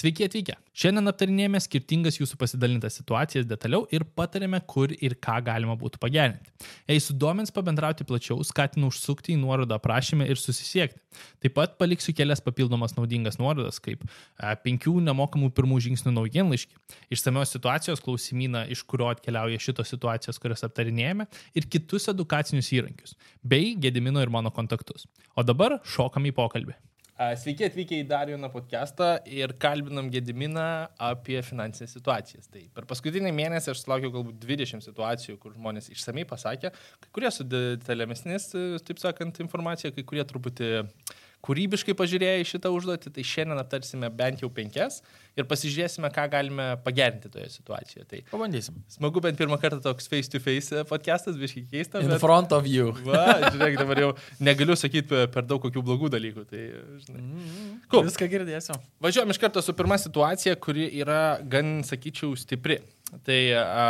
Sveiki atvykę. Šiandien aptarinėjame skirtingas jūsų pasidalintas situacijas detaliau ir patarėme, kur ir ką galima būtų pagerinti. Jei sudomins pabendrauti plačiau, skatinu užsukti į nuorodą aprašymę ir susisiekti. Taip pat paliksiu kelias papildomas naudingas nuorodas, kaip e, penkių nemokamų pirmų žingsnių naujienlaiškį, išsamios situacijos klausimyną, iš kurio atkeliauja šitos situacijos, kurias aptarinėjame, ir kitus edukacinius įrankius, bei Gedimino ir mano kontaktus. O dabar šokam į pokalbį. Sveiki atvykę į dar vieną podcastą ir kalbinam Gediminą apie finansinės situacijas. Tai per paskutinį mėnesį aš sulaukiau galbūt 20 situacijų, kur žmonės išsamei pasakė, kai kurie su detalėmesnės, taip sakant, informacija, kai kurie truputį uh, kūrybiškai pažiūrėję į šitą užduotį, tai šiandien aptarsime bent jau penkias ir pasižiūrėsime, ką galime pagerinti toje situacijoje. Tai Pabandysim. Smagu bent pirmą kartą toks face-to-face podcastas, biškai keista. In bet... front of you. Va, žiūrėk, dabar jau negaliu sakyti per daug kokių blogų dalykų. Tai, žinai. Mm -hmm. cool. Viską girdėsiu. Važiuojam iš karto su pirma situacija, kuri yra gan, sakyčiau, stipri. Tai a,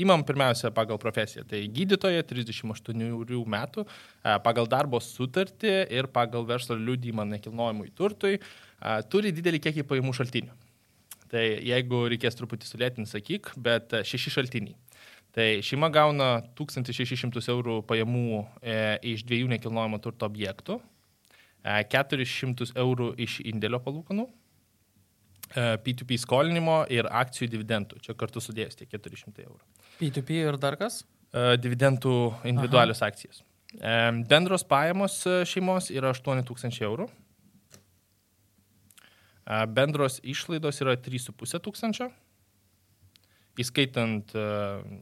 Įmam pirmiausia pagal profesiją. Tai gydytoja 38 metų, pagal darbo sutartį ir pagal verslo liūdimą nekilnojimui turtui turi didelį kiekį pajamų šaltinių. Tai jeigu reikės truputį sulėtinti, sakyk, bet šeši šaltiniai. Tai šeima gauna 1600 eurų pajamų e, iš dviejų nekilnojamo turto objektų, e, 400 eurų iš indėlio palūkanų, P2P skolinimo ir akcijų dividendų. Čia kartu sudėjus tie 400 eurų. P2P ir dar kas? Dividendų individualius Aha. akcijas. Bendros pajamos šeimos yra 8000 eurų. Bendros išlaidos yra 3,5 tūkstančio. Įskaitant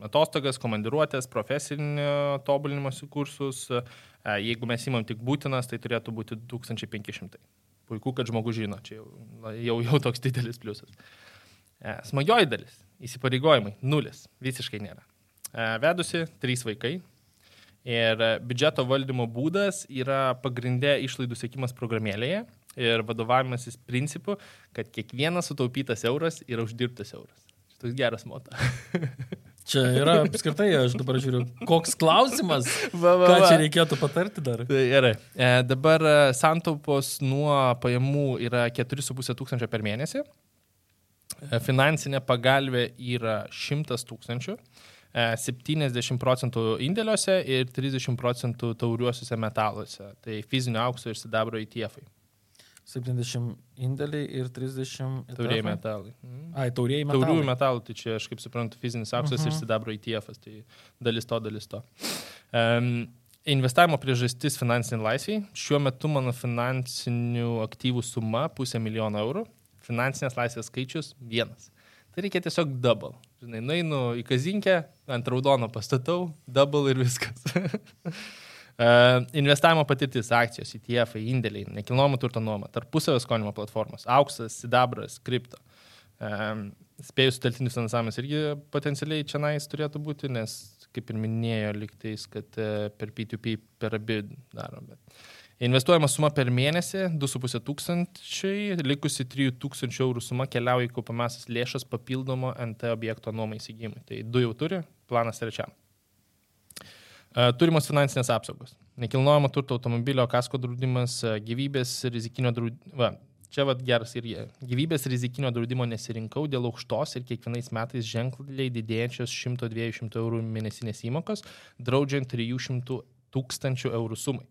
atostogas, komandiruotės, profesinio tobulinimosi kursus. Jeigu mes įmam tik būtinas, tai turėtų būti 1500. Puiku, kad žmogus žino, čia jau, jau, jau toks didelis pliusas. Smagioji dalis - įsipareigojimai - nulis, visiškai nėra. Vedusi - trys vaikai. Ir biudžeto valdymo būdas yra pagrindė išlaidų sėkimas programėlėje ir vadovavimasis principu, kad kiekvienas sutaupytas euras yra uždirbtas euras. Šitoks geras moto. Čia yra apskritai, aš dabar žiūriu, koks klausimas. Va, va, va. Ką čia reikėtų patarti dar? Tai gerai. E, dabar santaupos nuo pajamų yra 4,5 tūkstančio per mėnesį. E, finansinė pagalbė yra 100 tūkstančių. 70 e, procentų indėliuose ir 30 procentų tauriuosiuose metaluose. Tai fizinio aukso ir sidabro įtiefai. 70 indėliai ir 30 tauriai metalai. Mm. Ai, tauriai metalai. Tauriųjų metalų, tai čia aš kaip suprantu fizinis auksas uh -huh. ir mhm. sidabro ITF, tai dalis to, dalis to. Um, investavimo priežastis finansiniai laisviai. Šiuo metu mano finansinių aktyvų suma pusė milijono eurų, finansinės laisvės skaičius vienas. Tai reikia tiesiog double. Žinai, nueinu į kazinkę, ant raudono pastatau, double ir viskas. Uh, investavimo patirtis, akcijos, ETF, indėliai, nekilnojamo turto nuoma, tarpusavio skolinimo platformos, auksas, sidabras, kripto. Um, spėjus suteltinis finansavimas irgi potencialiai čia nais turėtų būti, nes, kaip ir minėjo, liktais, kad uh, per P2P per abi daro. Bet. Investuojama suma per mėnesį 2,5 tūkstančiai, likusi 3 tūkstančių eurų suma keliauja į kaupamasias lėšas papildomo NT objekto nuomai įsigymui. Tai du jau turi, planas trečiam. E, turimos finansinės apsaugos. Nekilnojamo turto automobilio kasko draudimas, e, gyvybės rizikinio draudimo. Čia vad geras ir jie. Gyvybės rizikinio draudimo nesirinkau dėl aukštos ir kiekvienais metais ženkliai didėjančios 100-200 eurų mėnesinės įmokos, draudžiant 300 tūkstančių eurų sumai.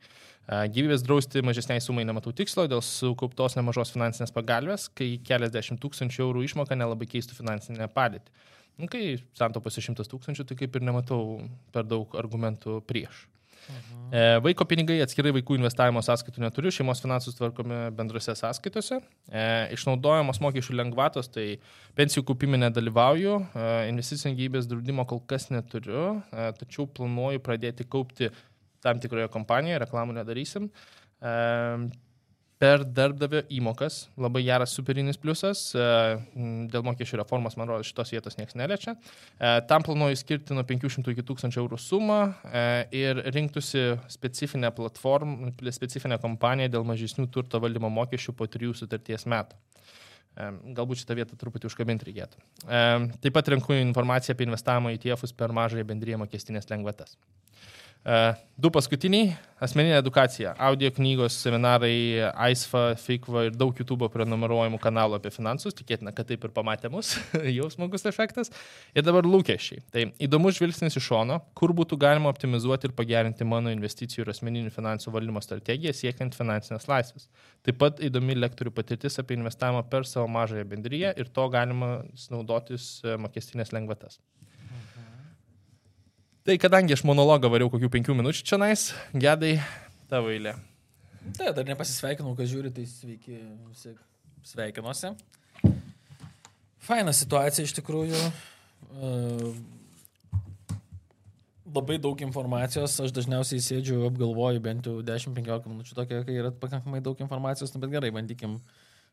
Gyvybės drausti mažesniai sumai nematau tikslo dėl sukauptos nemažos finansinės pagalbės, kai keliasdešimt tūkstančių eurų išmoka nelabai keistų finansinę padėtį. Nu, kai santaupasi šimtas tūkstančių, tai kaip ir nematau per daug argumentų prieš. Mhm. E, vaiko pinigai atskirai vaikų investavimo sąskaitų neturiu, šeimos finansus tvarkomi bendrose sąskaitose. E, išnaudojamos mokesčių lengvatos, tai pensijų kaupime nedalyvauju, e, investicinio gyvybės draudimo kol kas neturiu, e, tačiau planuoju pradėti kaupti tam tikroje kompanijoje, reklamų nedarysim. Per darbdavio įmokas. Labai geras superinis pliusas. E, dėl mokesčių reformos, man rodo, šitos vietos niekas neliečia. E, tam planuoju skirti nuo 500 iki 1000 eurų sumą e, ir rinktųsi specifinę platformą, specifinę kompaniją dėl mažesnių turto valdymo mokesčių po trijų sutarties metų. Galbūt šitą vietą truputį užkabinti reikėtų. Taip pat renku informaciją apie investavimą į tiefus per mažąją bendryje mokestinės lengvatas. Uh, du paskutiniai - asmeninė edukacija, audio knygos, seminarai, AISFA, FIKVA ir daug YouTube prenumeruojamų kanalų apie finansus. Tikėtina, kad taip ir pamatė mus, jau smagus efektas. Ir dabar lūkesčiai. Tai įdomus žvilgsnis iš šono, kur būtų galima optimizuoti ir pagerinti mano investicijų ir asmeninių finansų valdymo strategiją siekiant finansinės laisvės. Taip pat įdomi lektorių patirtis apie investavimą per savo mažąją bendryją ir to galima naudotis e, mokestinės lengvatas. Tai kadangi aš monologą variau kokių penkių minučių čia nais, gedai, tavo eilė. Tai dar nepasisveikinau, kad žiūri, tai sveiki, visi sveikinuosi. Faina situacija iš tikrųjų. Labai daug informacijos, aš dažniausiai sėdžiu, apgalvoju bent jau 10-15 minučių tokia, kai yra pakankamai daug informacijos, nu, bet gerai, bandykim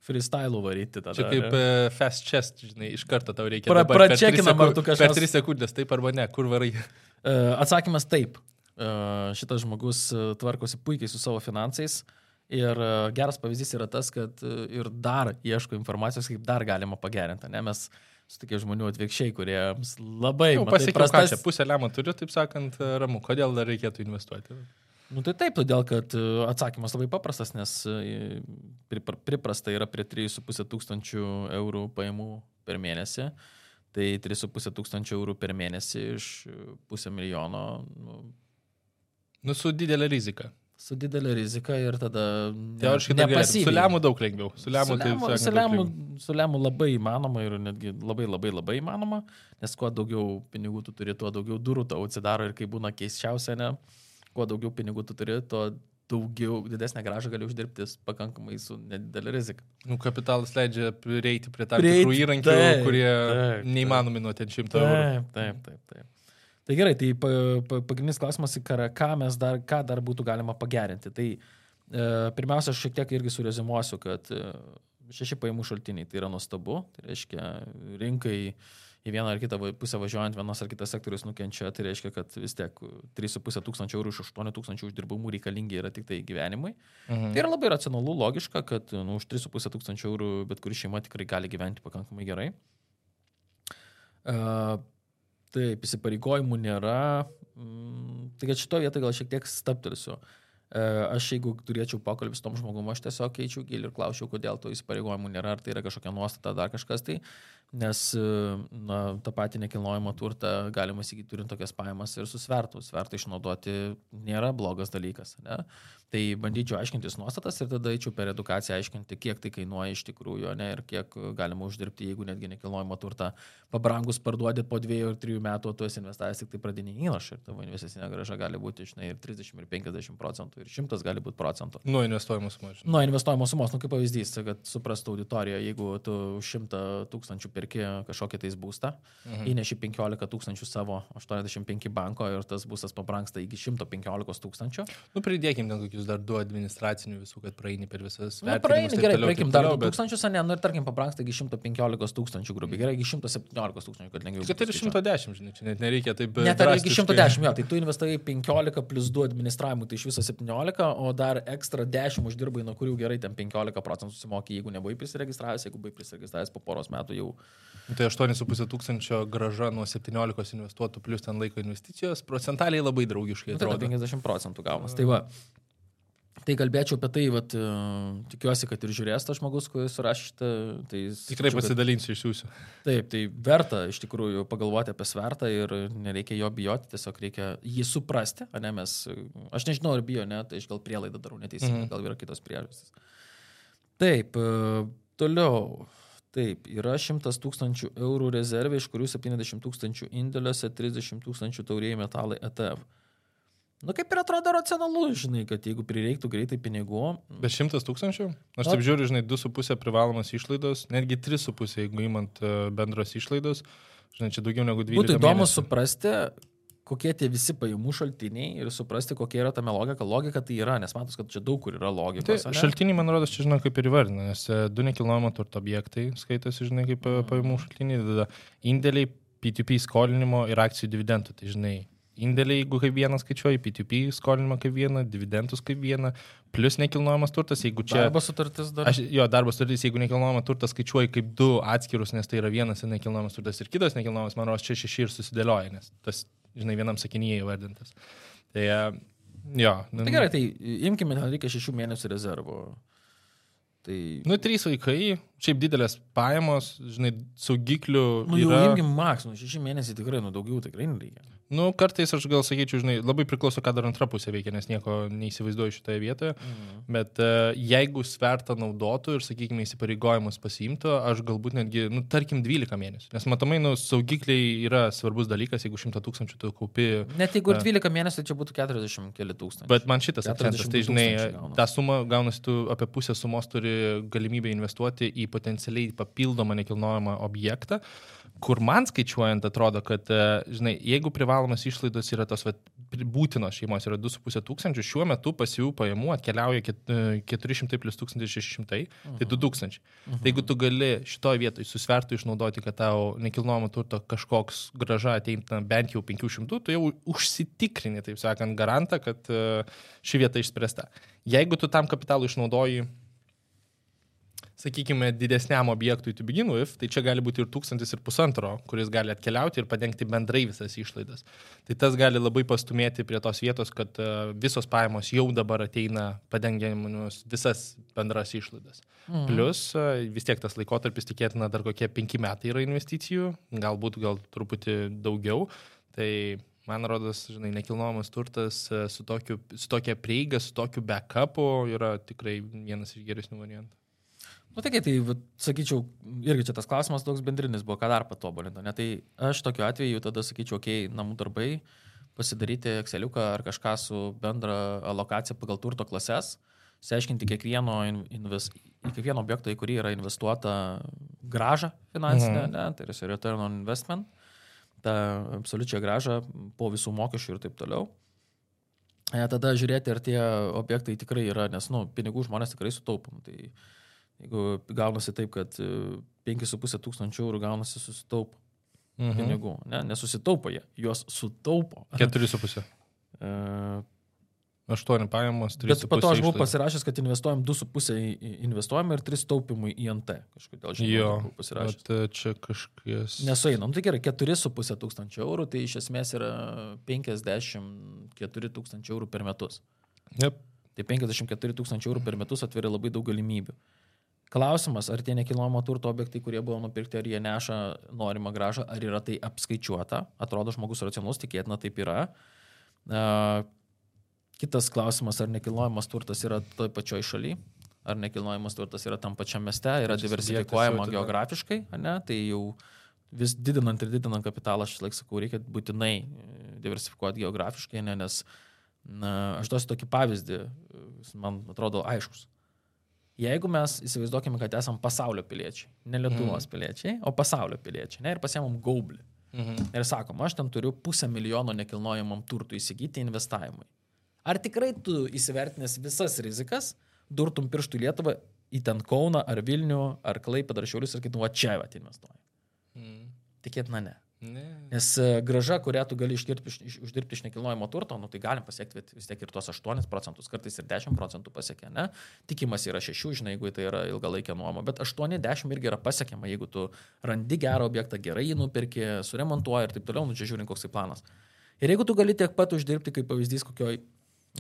freestyle varyti tada. Čia kaip uh, fast chest, žinai, iš karto tau reikia. Pra, pračekinam, ar tu kažką. Per 3 sekundės, taip arba ne, kur varai. E, atsakymas taip. E, šitas žmogus e, tvarkosi puikiai su savo finansais. Ir geras pavyzdys yra tas, kad ir dar ieško informacijos, kaip dar galima pagerinti. Ne? Mes sutikė žmonių atvirkščiai, kuriems labai... Jau pasiekiau prastas... čia, pusę lemą turiu, taip sakant, ramu. Kodėl dar reikėtų investuoti? Nu tai taip, todėl kad atsakymas labai paprastas, nes priprasta yra prie 3,5 tūkstančių eurų pajamų per mėnesį. Tai 3,5 tūkstančio eurų per mėnesį iš pusę milijono. Nu, nu su didelė rizika. Su didelė rizika ir tada... Teoriškai nepasivyliau. Su lemu daug lengviau. Su lemu, tai, su lemu, su lemu labai įmanoma ir netgi labai labai labai įmanoma, nes kuo daugiau pinigų tu turi, tuo daugiau durų tau atsidaro ir kai būna keisčiausia, ne, kuo daugiau pinigų tu turi, tuo daugiau, didesnę gražą gali uždirbti pakankamai su nedidelė rizika. Nu, kapitalas leidžia prieiti prie tam tikrų įrankių, taip, kurie taip, neįmanomi nuo ten šimto eurų. Taip, taip, taip. Tai gerai, tai pa, pa, pagrindinis klausimas, ką mes dar, ką dar būtų galima pagerinti. Tai e, pirmiausia, aš šiek tiek irgi surezimuosiu, kad e, šeši pajamų šaltiniai tai yra nuostabu, tai reiškia rinkai į vieną ar kitą pusę važiuojant, vienas ar kitas sektorius nukenčia, tai reiškia, kad vis tiek 3,5 tūkstančio eurų iš 8 tūkstančių uždirbamų reikalingi yra tik tai gyvenimui. Mhm. Tai yra labai racionalu, logiška, kad nu, už 3,5 tūkstančio eurų bet kuri šeima tikrai gali gyventi pakankamai gerai. Uh, taip, įsipareigojimų nėra. Mm, tai kad šito vietoje gal šiek tiek staptelsiu. Uh, aš jeigu turėčiau pokalbį su tom žmogumu, aš tiesiog keičiau gilį ir klausiau, kodėl to įsipareigojimų nėra, ar tai yra kažkokia nuostata, dar kažkas. Tai nes na, tą patį nekilnojamą turtą galima įsigyti turint tokias pajamas ir susvertų. Svertą išnaudoti nėra blogas dalykas. Ne? Tai bandyčiau aiškintis nuostatas ir tada eičiau per edukaciją aiškinti, kiek tai kainuoja iš tikrųjų ne, ir kiek galima uždirbti, jeigu netgi nekilnojamą turtą pabrangus parduodi po dviejų ar trijų metų, tu esi investavęs tik tai pradinį įnašą ir tavo investicinė graža gali būti žinai, ir 30, ir 50 procentų, ir 100 gali būti procentų. Nuo investuojamos sumos. Nuo investuojamos sumos, nu kaip pavyzdys, kad suprastų auditoriją, jeigu tu 100 tūkstančių perki kažkokį tais būstą, mhm. įneši 15 tūkstančių savo 85 banko ir tas būstas pabranksta iki 115 tūkstančių. Nu, pridėkim ten kokius dar du administracinių visų, kad praeini per visas. Na, nu, praeini, gerai, praeikim dar 2 tūkstančius, bet... ne, nu ir tarkim pabranksta iki 115 tūkstančių grubiai, gerai, iki 117 tūkstančių, kad lengviau. Kad ir 110, žinai, čia net nereikia taip. Net ar iki 110, jo, tai tu investavai 15 plus 2 administravimui, tai iš viso 17, o dar ekstra 10 uždirbai, nuo kurių gerai ten 15 procentų susimokė, jeigu nebuvai prisiregistravęs, jeigu buvai prisiregistravęs po poros metų jau Tai 8,5 tūkstančio graža nuo 17 investuotų plus ten laiko investicijos, procentaliai labai draugiškai nu, tai atrodo. Tai 50 procentų gaunas. Tai va. Tai kalbėčiau apie tai, vat, e, tikiuosi, kad ir žiūrės tas žmogus, kuris surašė šitą. Tai Tikrai sačiau, pasidalinsiu iš jūsų. Taip, tai verta iš tikrųjų pagalvoti apie svertą ir nereikia jo bijoti, tiesiog reikia jį suprasti, ne mes, aš nežinau, ar bijo, ne, tai aš gal prielaidą darau neteisingai, mm gal yra kitos priežastys. Taip, e, toliau. Taip, yra 100 tūkstančių eurų rezervė, iš kurių 70 tūkstančių indėliuose, 30 tūkstančių taurėjai metalai ETF. Nu kaip ir atrodo racionalu, žinai, kad jeigu prireiktų greitai pinigų. Be 100 tūkstančių? Aš taip žiūriu, žinai, 2,5 privalomas išlaidos, netgi 3,5, jeigu įmant e, bendros išlaidos. Žinai, čia daugiau negu 12. Būtų įdomu mėnesių. suprasti, kokie tie visi pajamų šaltiniai ir suprasti, kokia yra tame logika. Logika tai yra, nes matos, kad čia daug kur yra logikos. Tai šaltiniai, man rodos, čia žinau, kaip ir įvardina, nes e, du nekilnojamo turto objektai skaitosi, žinai, kaip e, mhm. pajamų šaltiniai, tada indėliai, P2P skolinimo ir akcijų dividendų. Tai žinai, indėliai, jeigu kaip vieną skaičiuoji, P2P skolinimą kaip vieną, dividendus kaip vieną, plus nekilnojamas turtas, jeigu čia... Darbo sutartis dar. Aš, jo, darbo sutartis, jeigu nekilnojamas turtas skaičiuoji kaip du atskirus, nes tai yra vienas nekilnojamas turtas ir kitas nekilnojamas, man rodos, čia šeši ir susidėlioja, nes tas žinai, vienam sakinyje įvardintas. Tai e, jo. Tai gerai, tai imkime, reikia šešių mėnesių rezervo. Tai... Nu, trys vaikai, šiaip didelės pajamos, žinai, saugiklių. Nu, jau yra... imkim maks, nu, šeši mėnesiai tikrai, nu, daugiau tikrai nereikia. Nu, kartais aš gal sakyčiau, žinai, labai priklauso, ką dar antra pusė veikia, nes nieko neįsivaizduoju šitoje vietoje. Mhm. Bet uh, jeigu svertą naudotų ir, sakykime, įsipareigojimus pasiimtų, aš galbūt netgi, nu, tarkim, 12 mėnesių. Nes matomai, nu, saugikliai yra svarbus dalykas, jeigu 100 tūkstančių tu kaupi. Net jeigu ir 12 mėnesių, tai čia būtų 40 keli tūkstančiai. Bet man šitas akcentas, tai žinai, tą sumą gaunasi, tu apie pusę sumos turi galimybę investuoti į potencialiai papildomą nekilnojamą objektą. Kur man skaičiuojant atrodo, kad, e, žinai, jeigu privalomas išlaidos yra tos vat, būtinos šeimos yra 2,5 tūkstančių, šiuo metu pas jų pajamų atkeliauja 400 e, plus 1600, mhm. tai 2000. Mhm. Tai jeigu tu gali šitoje vietoje susvertų išnaudoti, kad tau nekilnojamo turto kažkoks graža ateinta bent jau 500, tu jau užsitikrini, taip sakant, garantą, kad e, ši vieta išspręsta. Jeigu tu tam kapitalų išnaudoji sakykime, didesniam objektui to begin with, tai čia gali būti ir tūkstantis ir pusantro, kuris gali atkeliauti ir padengti bendrai visas išlaidas. Tai tas gali labai pastumėti prie tos vietos, kad uh, visos pajamos jau dabar ateina padengiamus visas bendras išlaidas. Mhm. Plus uh, vis tiek tas laikotarpis tikėtina dar kokie penki metai yra investicijų, galbūt gal truputį daugiau. Tai man rodos, žinai, nekilnojamas turtas e, su, tokiu, su tokia prieiga, su tokiu backupu yra tikrai vienas iš geresnių variantų. Nu, tai, tai sakyčiau, irgi čia tas klausimas toks bendrinis buvo, ką dar patobulinti. Ne? Tai aš tokiu atveju tada sakyčiau, okei, okay, namų darbai, pasidaryti Exceliuką ar kažką su bendra alokacija pagal turto klases, išsiaiškinti kiekvieno, invest, į kiekvieno objekto, į kurį yra investuota graža finansinė, mhm. ne, tai yra return on investment, tą absoliučią gražą po visų mokesčių ir taip toliau. E, tada žiūrėti, ar tie objektai tikrai yra, nes, nu, pinigų žmonės tikrai sutaupom. Tai, uh, Jeigu gaunasi taip, kad 5,5 e, tūkstančių eurų gaunasi susitaupo mhm. pinigų, ne, nesusitaupo jie, juos sutaupo. 4,5. E, 8 pajamos, 3,5. Bet po to aš buvau pasirašęs, kad investuojam 2,5 investuojam ir 3 taupimui į NT. Kažkodėl žinau, pasirašęs. Bet e, čia kažkas. Nesueina. Nu, tai gerai, 4,5 tūkstančio eurų, tai iš esmės yra 54 tūkstančių eurų per metus. Yep. Tai 54 tūkstančių eurų per metus atveria labai daug galimybių. Klausimas, ar tie nekilnojamo turto objektai, kurie buvo nupirkti, ar jie neša norimą gražą, ar yra tai apskaičiuota. Atrodo, žmogus racionalus, tikėtina taip yra. Kitas klausimas, ar nekilnojamas turtas yra toj pačioj šaly, ar nekilnojamas turtas yra tam pačiam mieste, yra diversifikuojama geografiškai, ne? tai jau vis didinant ir didinant kapitalą, aš laik sakau, reikia būtinai e, diversifikuoti geografiškai, ne? nes na, aš duosiu tokį pavyzdį, man atrodo aiškus. Jeigu mes įsivaizduokime, kad esame pasaulio piliečiai, ne Lietuvos mm. piliečiai, o pasaulio piliečiai, ne, ir pasiemam gaublį. -hmm. Ir sakom, aš ten turiu pusę milijono nekilnojamam turtui įsigyti investavimui. Ar tikrai tu įsivertinęs visas rizikas, durtum pirštų Lietuvą į ten Kauną, ar Vilnių, ar Klaipėdą, ar Šiaulius, ir kitų, va čia vat investuoji? Mm. Tikėtina ne. Ne. Nes e, graža, kurią tu gali išdirbti iš, uždirbti iš nekilnojamo turto, nu, tai galim pasiekti vis tiek ir tuos 8 procentus, kartais ir 10 procentų pasiekia, ne? Tikimas yra 6, žinai, jeigu tai yra ilgalaikė nuoma, bet 8-10 irgi yra pasiekiama, jeigu tu randi gerą objektą, gerai jį nupirki, suremontuoji ir taip toliau, nu čia žiūrint, koks tai planas. Ir jeigu tu gali tiek pat uždirbti, kaip pavyzdys, kokioj,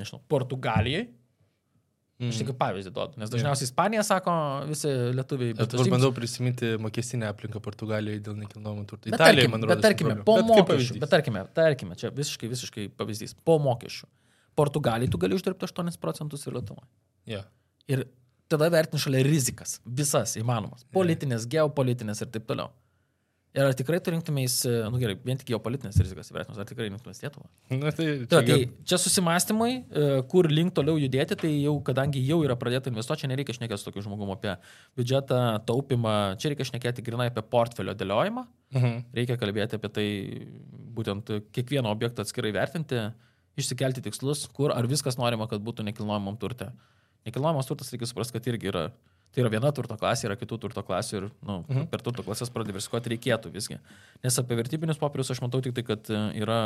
nežinau, Portugalijai, Mm. Aš tik pavyzdį duodu, nes dažniausiai Ispanija sako visi lietuviai. Bet aš bandau prisiminti mokestinę aplinką Portugalijoje dėl nekilnojamo turto. Italija, man atrodo. Bet tarkime, po bet mokesčių, bet tarkime, tarkime, čia visiškai, visiškai pavyzdys, po mokesčių. Portugalijai tu gali uždirbti 8 procentus ir Lietuvoje. Yeah. Ir tada vertini šalia rizikas, visas įmanomas, politinės, yeah. geopolitinės ir taip toliau. Ir ar tikrai tu rinktumės, na nu gerai, vien tik geopolitinės rizikas įvertinus, ar tikrai rinktumės Lietuvą? Na, tai, čia, tai, tai čia susimastymai, e, kur link toliau judėti, tai jau, kadangi jau yra pradėta investuoti, čia nereikia šnekėti su tokiu žmogumu apie biudžetą, taupimą, čia reikia šnekėti grinai apie portfelio dėliojimą, mhm. reikia kalbėti apie tai, būtent kiekvieno objekto atskirai vertinti, išsikelti tikslus, kur ar viskas norima, kad būtų nekilnojamam turte. Nekilnojamas turtas reikia suprasti, kad irgi yra Tai yra viena turto klasė, yra kitų turto klasių ir nu, mhm. per turto klasės pradiversifikuoti reikėtų visgi. Nes apie vertybinius popierius aš matau tik tai, kad e, yra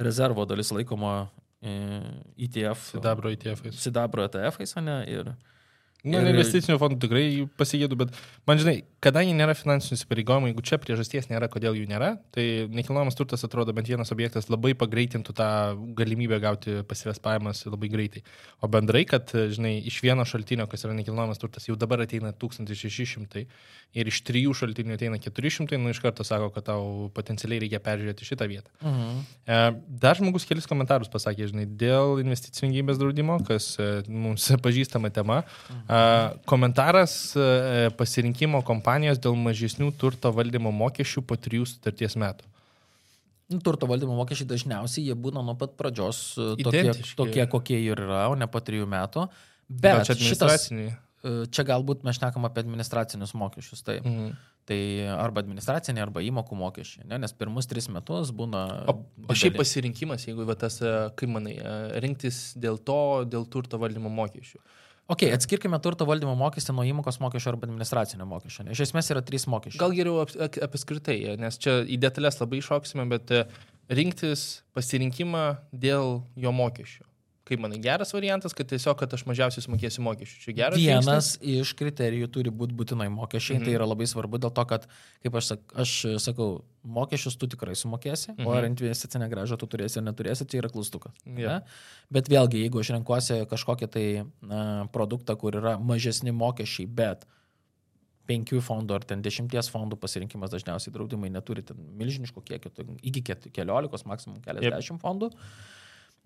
rezervo dalis laikoma ETF. Sidabro ETF. Sidabro ETF, ne? Ir Nu, Ir- investicinių fondų tikrai pasigėdu, bet man žinai, kadangi nėra finansinių įsipareigojimų, jeigu čia priežasties nėra, kodėl jų nėra, tai nekilnojamas turtas atrodo bent vienas objektas labai pagreitintų tą galimybę gauti pasyvės pajamas labai greitai. O bendrai, kad, žinai, iš vieno šaltinio, kas yra nekilnojamas turtas, jau dabar ateina 1600 ir iš trijų šaltinių ateina 400, nu iš karto sako, kad tau potencialiai reikia peržiūrėti šitą vietą. Mhm. E, Dar žmogus kelis komentarus pasakė, žinai, dėl investicijų gyvybės draudimo, kas e, mums pažįstama tema. E, Komentaras e, pasirinkimo kompanijos dėl mažesnių turto valdymo mokesčių po trijų sutarties metų. Nu, turto valdymo mokesčiai dažniausiai jie būna nuo pat pradžios e, tokie, tokie kokie ir yra, o ne po trijų metų. Bet Bet čia šitas, administraciniai. e, čia galbūt mes šnekam apie administracinius mokesčius, taip. Mhm. Tai arba administraciniai, arba įmokų mokesčiai, ne? nes pirmus tris metus būna... O, o šiaip pasirinkimas, jeigu va, tas, kaip manai, rinktis dėl to, dėl turto valdymo mokesčių. Ok, atskirkime turto valdymo mokestį nuo įmokos mokesčio arba administracinio mokesčio. Iš esmės yra trys mokesčiai. Gal geriau ap, ap, apskritai, nes čia į detalės labai išauksime, bet e, rinktis pasirinkimą dėl jo mokesčių. Kaip manai, geras variantas, kad tiesiog, kad aš mažiausiai sumokėsiu mokesčių. Čia geras. Vienas iš kriterijų turi būti būtinai mokesčiai. Mhm. Mhm. Tai yra labai svarbu dėl to, kad, kaip aš, sak, aš sakau, mokesčius tu tikrai sumokėsi, mhm. o ar investicinę gražą tu turėsi ar neturėsi, tai yra klaustukas. Jo. ne? Bet vėlgi, jeigu aš renkuosi kažkokį tai na, produktą, kur yra mažesni mokesčiai, bet penkių fondų ar ten dešimties fondų pasirinkimas dažniausiai draudimai neturi ten milžiniško kiekio, tai iki keliolikos, maksimum keliasdešimt yep.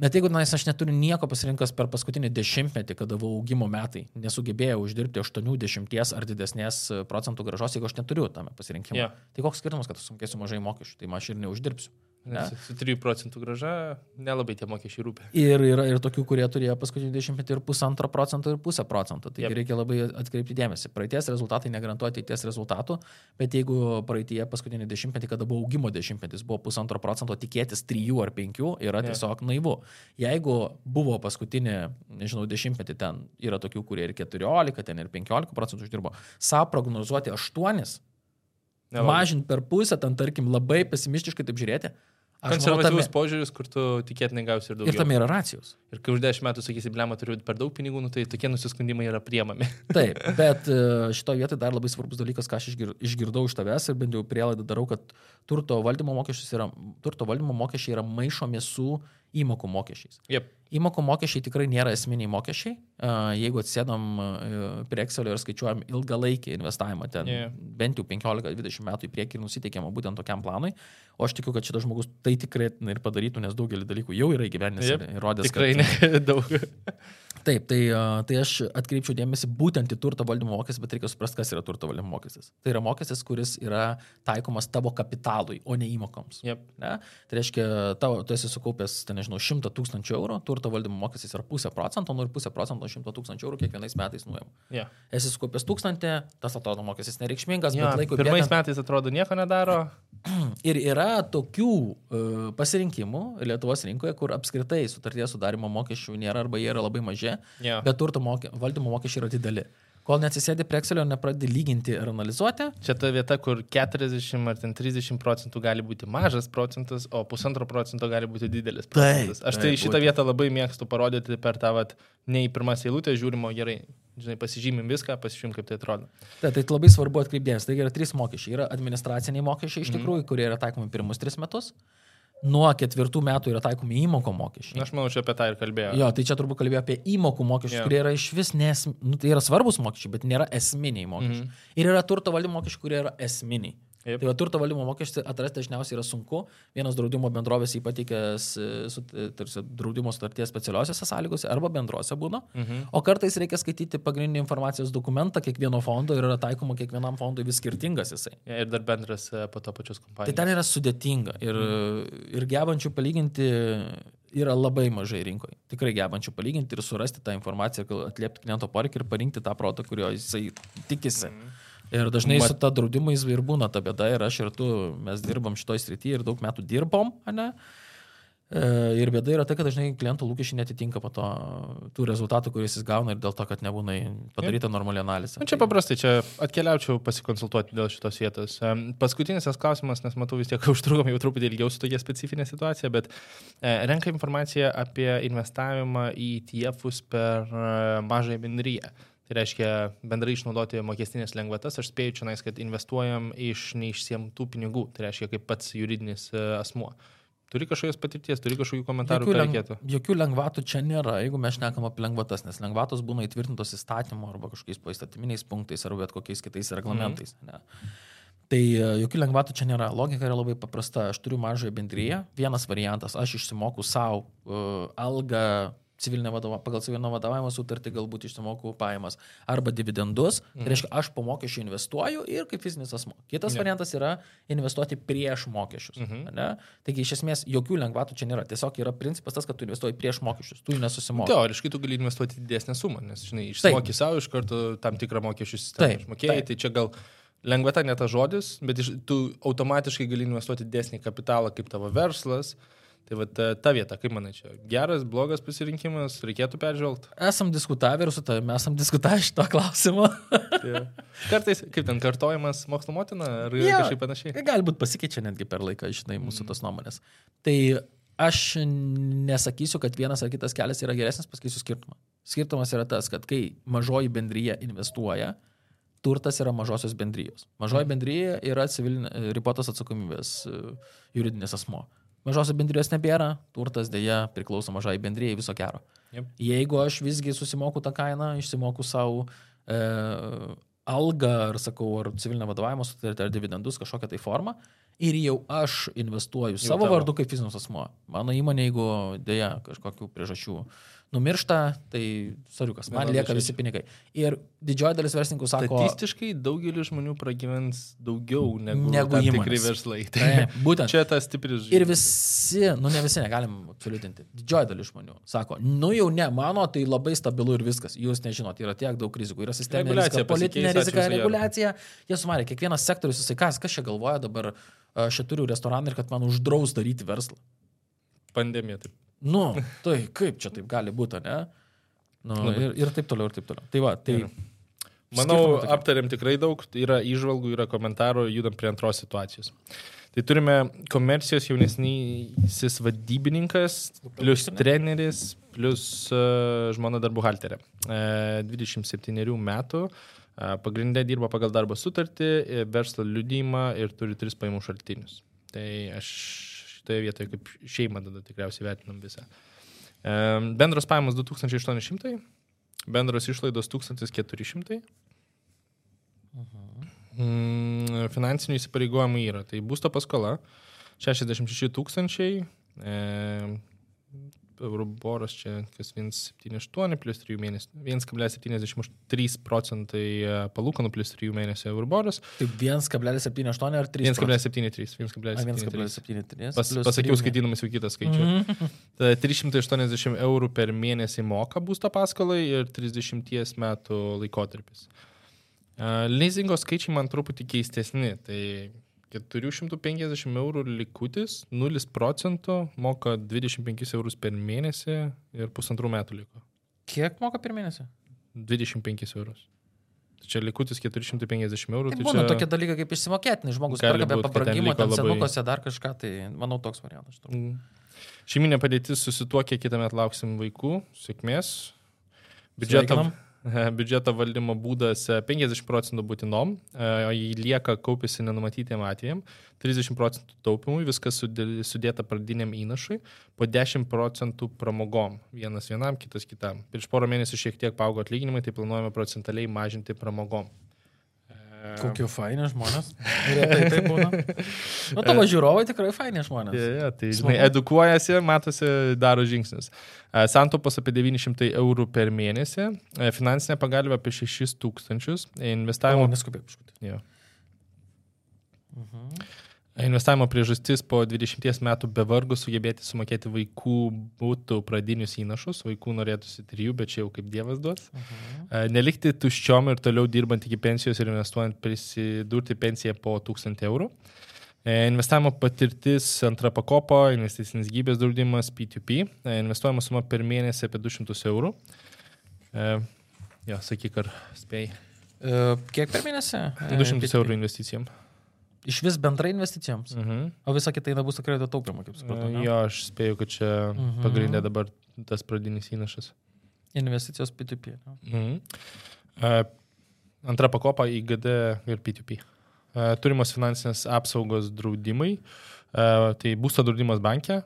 Bet jeigu nais, aš neturiu nieko pasirinkęs per paskutinį dešimtmetį, kada buvo augimo metai, nesugebėjau uždirbti 80 ar didesnės procentų gražos, jeigu aš neturiu tame pasirinkimo. Jo. Tai koks skirtumas, kad aš sumokėsiu mažai mokesčių, tai aš ir neuždirbsiu. Ne? Nes su 3 procentų graža nelabai tie mokesčiai rūpi. Ir yra ir tokių, kurie turėjo paskutinį dešimtmetį ir pusantro procento, ir pusę procento. Jep. yep. reikia labai atkreipti dėmesį. Praeities rezultatai negarantuoja ateities rezultatų, bet jeigu praeitie paskutinį dešimtmetį, kada buvo augimo dešimtmetis, buvo pusantro procento, tikėtis trijų ar penkių yra Jep. tiesiog naivu. Jeigu buvo paskutinį, nežinau, dešimtmetį, ten yra tokių, kurie ir 14, ten ir 15 procentų uždirbo, savo prognozuoti 8, mažinti per pusę, ten tarkim labai pesimistiškai taip žiūrėti. Konservatyvus požiūris, kur tu tikėtinai gausi ir daugiau. Ir tam yra racijos. Ir kai už 10 metų sakysi, blema turiu per daug pinigų, nu, tai tokie nusiskundimai yra priemami. Taip, bet e, šitoje vietoje dar labai svarbus dalykas, ką aš išgir- išgirdau iš tavęs ir bent jau prielaidą darau, kad turto valdymo, yra, turto valdymo mokesčiai yra maišomi su įmokų mokesčiais. Jep. Įmokų mokesčiai tikrai nėra esminiai mokesčiai. Jeigu atsėdam prie Excelio ir skaičiuojam ilgalaikį investavimą, ten Jo. bent jau 15-20 metų į priekį ir nusiteikiama būtent tokiam planui, o aš tikiu, kad šitas žmogus tai tikrai ir padarytų, nes daugelį dalykų jau yra įgyvendinęs Jep. ir įrodęs. Tikrai kad- daug. Taip, tai, tai aš atkreipčiau dėmesį būtent į turto valdymo mokestį, bet reikia suprasti, kas yra turto valdymo mokestis. Tai yra mokestis, kuris yra taikomas tavo kapitalui, o ne įmokoms. Jep. Ne? Tai reiškia, tavo, tu esi sukaupęs, ten nežinau, 100 tūkstančių eurų, turto valdymo mokestis yra pusė procento, nu ir pusė procento 100 tūkstančių eurų kiekvienais metais nuėjom. Ja. Esi sukaupęs tūkstantį, tas atrodo mokestis nereikšmingas, Ja. bet laikui Pirmais bėgant- metais atrodo nieko nedaro. Ir yra tokių uh, pasirinkimų Lietuvos rinkoje, kur apskritai sutarties sudarimo mokesčių nėra arba jie yra labai maži, Ja. bet turto mokė, valdymo mokesčiai yra dideli. Kol neatsisėdi prie Excelio, nepradedi lyginti ir analizuoti, Čia ta vieta, kur 40 ar ten 30 procentų gali būti mažas procentas, o pusantro procento gali būti didelis procentas. Aš tai taip, šitą būtent. vietą labai mėgstu parodyti per tą, vat, ne į pirmas eilutę žiūrimo gerai. Žinai, pasižymim viską, pasižymim, kaip tai atrodo. tai, tai labai svarbu atkreipdėmės. Taigi yra trys mokesčiai. Yra administraciniai mokesčiai iš Mhm. tikrųjų, kurie yra taikomi pirmus tris metus. Nuo ketvirtų metų yra taikomi įmoko mokesčiai. Aš manau, čia apie tą ir kalbėjau. Jo, tai čia turbūt kalbėjau apie įmokų mokesčius, yeah. kurie yra iš vis nes, nu, tai yra svarbus mokesčiai, bet nėra esminiai mokesčiai. Mm -hmm. Ir yra turto valdymo mokesčiai, kurie yra esminiai. Jep. Tai va, turto valdymo mokestį atrasti dažniausiai yra sunku. Vienas draudimo bendrovės įpateikęs e, su, tarsi, draudimo sutarties specialiosiose sąlygose arba bendrose būna. Mhm. O kartais reikia skaityti pagrindinį informacijos dokumentą kiekvieno fondo ir yra taikoma kiekvienam fondui vis skirtingas jisai. Ja, ir dar bendras e, po to pačios Tai kompanijos. ten yra sudėtinga ir, Mhm. ir gebančių palyginti yra labai mažai rinkoje. Tikrai gebančių palyginti ir surasti tą informaciją, atliepti kliento poreikį ir parinkti tą produktą, kurio jisai tikisi. Mhm. Ir dažnai Mat- su ta draudimais ir būna ta bėda ir aš ir tu, mes dirbam šitoj srityje ir daug metų dirbom, ne? E, Ir bėda yra tai, kad dažnai klientų lūkesčiai netitinka po to tų rezultatų, kuriuos jis gauna ir dėl to, kad nebūna padaryta normali analizė. Na, čia paprastai, čia atkeliaučiau pasikonsultuoti dėl šitos vietos. Paskutinis tas klausimas, nes matau vis tiek užtrukom jau truputį ilgiau su tokia specifinė situacija, bet e, renka informaciją apie investavimą į TFus per e, mažąją bendryją. Tai reiškia bendrai išnaudoti mokestinės lengvatas. Aš spėju čia, kad investuojam iš neišsiemtų pinigų. Tai reiškia kaip pats juridinis e, asmuo. Turi kažkokios patirties, turi kažkokių komentarų, Jokių, leng, jokių lengvatų čia nėra, jeigu mes šnekam apie lengvatas, nes lengvatos būna įtvirtintos įstatymu arba kažkokiais poįstatyminiais punktais arba bet kokiais kitais reglamentais. Mm. Ne. Tai e, jokių lengvatų čia nėra. Logika yra labai paprasta. Aš turiu mažąją bendryją. Vienas variantas, aš išsimoku savo uh, algą civilinė vadova, pagal civilinio vadovavimo sutartį galbūt išsimoku pajamas arba dividendus. Tai mhm. Tai reiškia, aš po mokesčių investuoju ir kaip fizinis asmo. Kitas ne. variantas yra investuoti prieš mokesčius. Mhm. Ne? Taigi iš esmės jokių lengvatų čia nėra. Tiesiog yra principas tas, kad tu investuoji prieš mokesčius, tu jų nesusimoki. Teoriškai tu gali investuoti didesnę sumą, nes, žinai, išsimoki savo iš karto tam tikrą mokesčių sistemą. Išmokėjai, tai čia gal lengvata ne tas žodis, bet iš, tu automatiškai gali investuoti didesnį kapitalą kaip tavo verslas. Tai va ta, ta vieta, kaip manai, čia geras, blogas pasirinkimas, reikėtų peržvelgti. Esam diskutavę ir su tavimi esam diskutavę šito klausimo. ja. Kartais, kaip ten kartojimas mokslo motina, ar ja, kažkaip panašiai. Galbūt pasikeičia netgi per laiką, žinai, mūsų mm. tos nuomonės. Tai aš nesakysiu, kad vienas ar kitas kelias yra geresnis, pasakysiu skirtumą. Skirtumas yra tas, kad kai mažoji bendryje investuoja, turtas yra mažosios bendrijos. Mažoji bendryje yra civilinė, ribotos atsakomybės e, juridinis asmo. Mažosios bendrijos nebėra, turtas dėja priklauso mažai bendrijai viso gero. Yep. Jeigu aš visgi susimoku tą kainą, išsimoku savo e, algą, ar sakau, ar civilinę vadovavimo sutartį, ar dividendus kažkokią tai formą, ir jau aš investuoju jau savo tavo. vardu kaip fizinis asmuo. Mano įmonė, jeigu dėja kažkokių priežasčių numiršta, tai sariukas, man lieka visi pinigai. Ir didžioji dalis verslininkų sako... Statistiškai daugelis žmonių pragyvens daugiau negu, negu tikrai verslai. Tai, būtent. Čia tas stipris. Ir visi, nu ne visi negalim absoliutinti, didžioji dalis žmonių sako, nu jau ne, mano tai labai stabilu ir viskas. Jūs nežinot, yra tiek daug rizikų. Yra sisteminė rizika, politinė rizika, reguliacija. Jie sumarė, kiekvienas sektorius, jisai kas, kas čia galvoja dabar, aš čia turiu restoraną ir kad man uždraus daryti verslą. Pandemija taip. Nu, tai kaip čia taip gali būti, ne? Nu, ir, ir taip toliau, ir taip toliau. Tai va, tai... Ir. Manau, aptarėm tikrai daug, yra įžvalgų, yra komentarų, judam prie antros situacijos. Tai turime komercijos jaunesnysis vadybininkas, plus treneris, plus uh, žmona dar buhalterė. Uh, 27 metų, uh, pagrindė dirba pagal darbo sutartį, verslo liudymą ir turi tris paimų šaltinius. Tai aš šitoje vietoje kaip šeimą tada tikriausiai vertinam visą. Bendros pajamos 2800, bendros išlaidos 1400. Mhm. Finansinių įsipareigojimų yra. Tai būsto paskola 66 tūkstančiai, Euroboras čia kas 1,78 plus 3 mėnesių, 1,73 procentai e, palūkanų plus 3 mėnesių Euroboras. Tai 1,78 ar 3? 1,73. 1,73. Pas, pasakiau skaitydamas jau kitą skaičių. Mm -hmm. Tai 380 eurų per mėnesį moka būsto paskolai ir 30 metų laikotarpis. Uh, leasingo skaičiai man truputį keistesni. Tai 450 eurų likutis, 0 procentų, moka 25 eurus per mėnesį ir pusantrų metų liko. Kiek moka per mėnesį? 25 eurus. Tai čia likutis 450 eurų. Tai, tai būna čia... tokie dalykai kaip išsimokėtinis, žmogus perka be pabrangimo, ten, ten senukose labai... dar kažką, tai manau toks variantas. Mm. Šeiminė padėtis susituokė, kitą metą lauksim vaikų, sėkmės. Biudžetą, Sveikinam. Biudžeto valdymo būdas 50 e, procentų būtinom, e, jį lieka kaupėsi nenumatytiem atvejam, 30 procentų taupimui, viskas sudėta pradiniam įnašui, po 10 procentų pramogom, vienas vienam, kitas kitam. Prieš porą mėnesių šiek tiek paaugo atlyginimai, tai planuojame procentaliai mažinti pramogom. Kokie faini žmonės. Retai tai būna. Nu, tavo žiūrovai tikrai faini žmonės. Ja, ja, tai, žinai, edukuojasi, matosi, daro žingsnius. Santaupos apie 900 eurų per mėnesį, finansinė pagalba apie 6 tūkstančius, investavimo... O, neskubėk. Ja. Uh mhm. Investavimo priežastis po 20 metų be vargų sugebėti sumokėti vaikų būtų pradinius įnašus, vaikų norėtųsi trijų, bet čia jau kaip Dievas duos. Mhm. -huh. Nelikti tuščiom ir toliau dirbant iki pensijos ir investuojant prisidurti pensiją po 1000 eurų. Investavimo patirtis antra pakopo, investicinis gyvybės draudimas P2P, investuojama suma per mėnesį apie 200 eurų. Jo, sakyk, ar spėjai. Kiek per mėnesį? 200 eurų investicijom. Iš vis bendrai investicijoms. Uh mhm. -huh. O visa kita eina būsto kredito taupimo, kaip supratau. Ne? Jo, aš spėju, kad čia uh mhm. -huh. pagrindė dabar tas pradinis įnašas. Investicijos P2P. Uh -huh. E, Antra pakopa į GD ir P2P. E, Turimos finansinės apsaugos draudimai. E, Tai būsto draudimas bankė.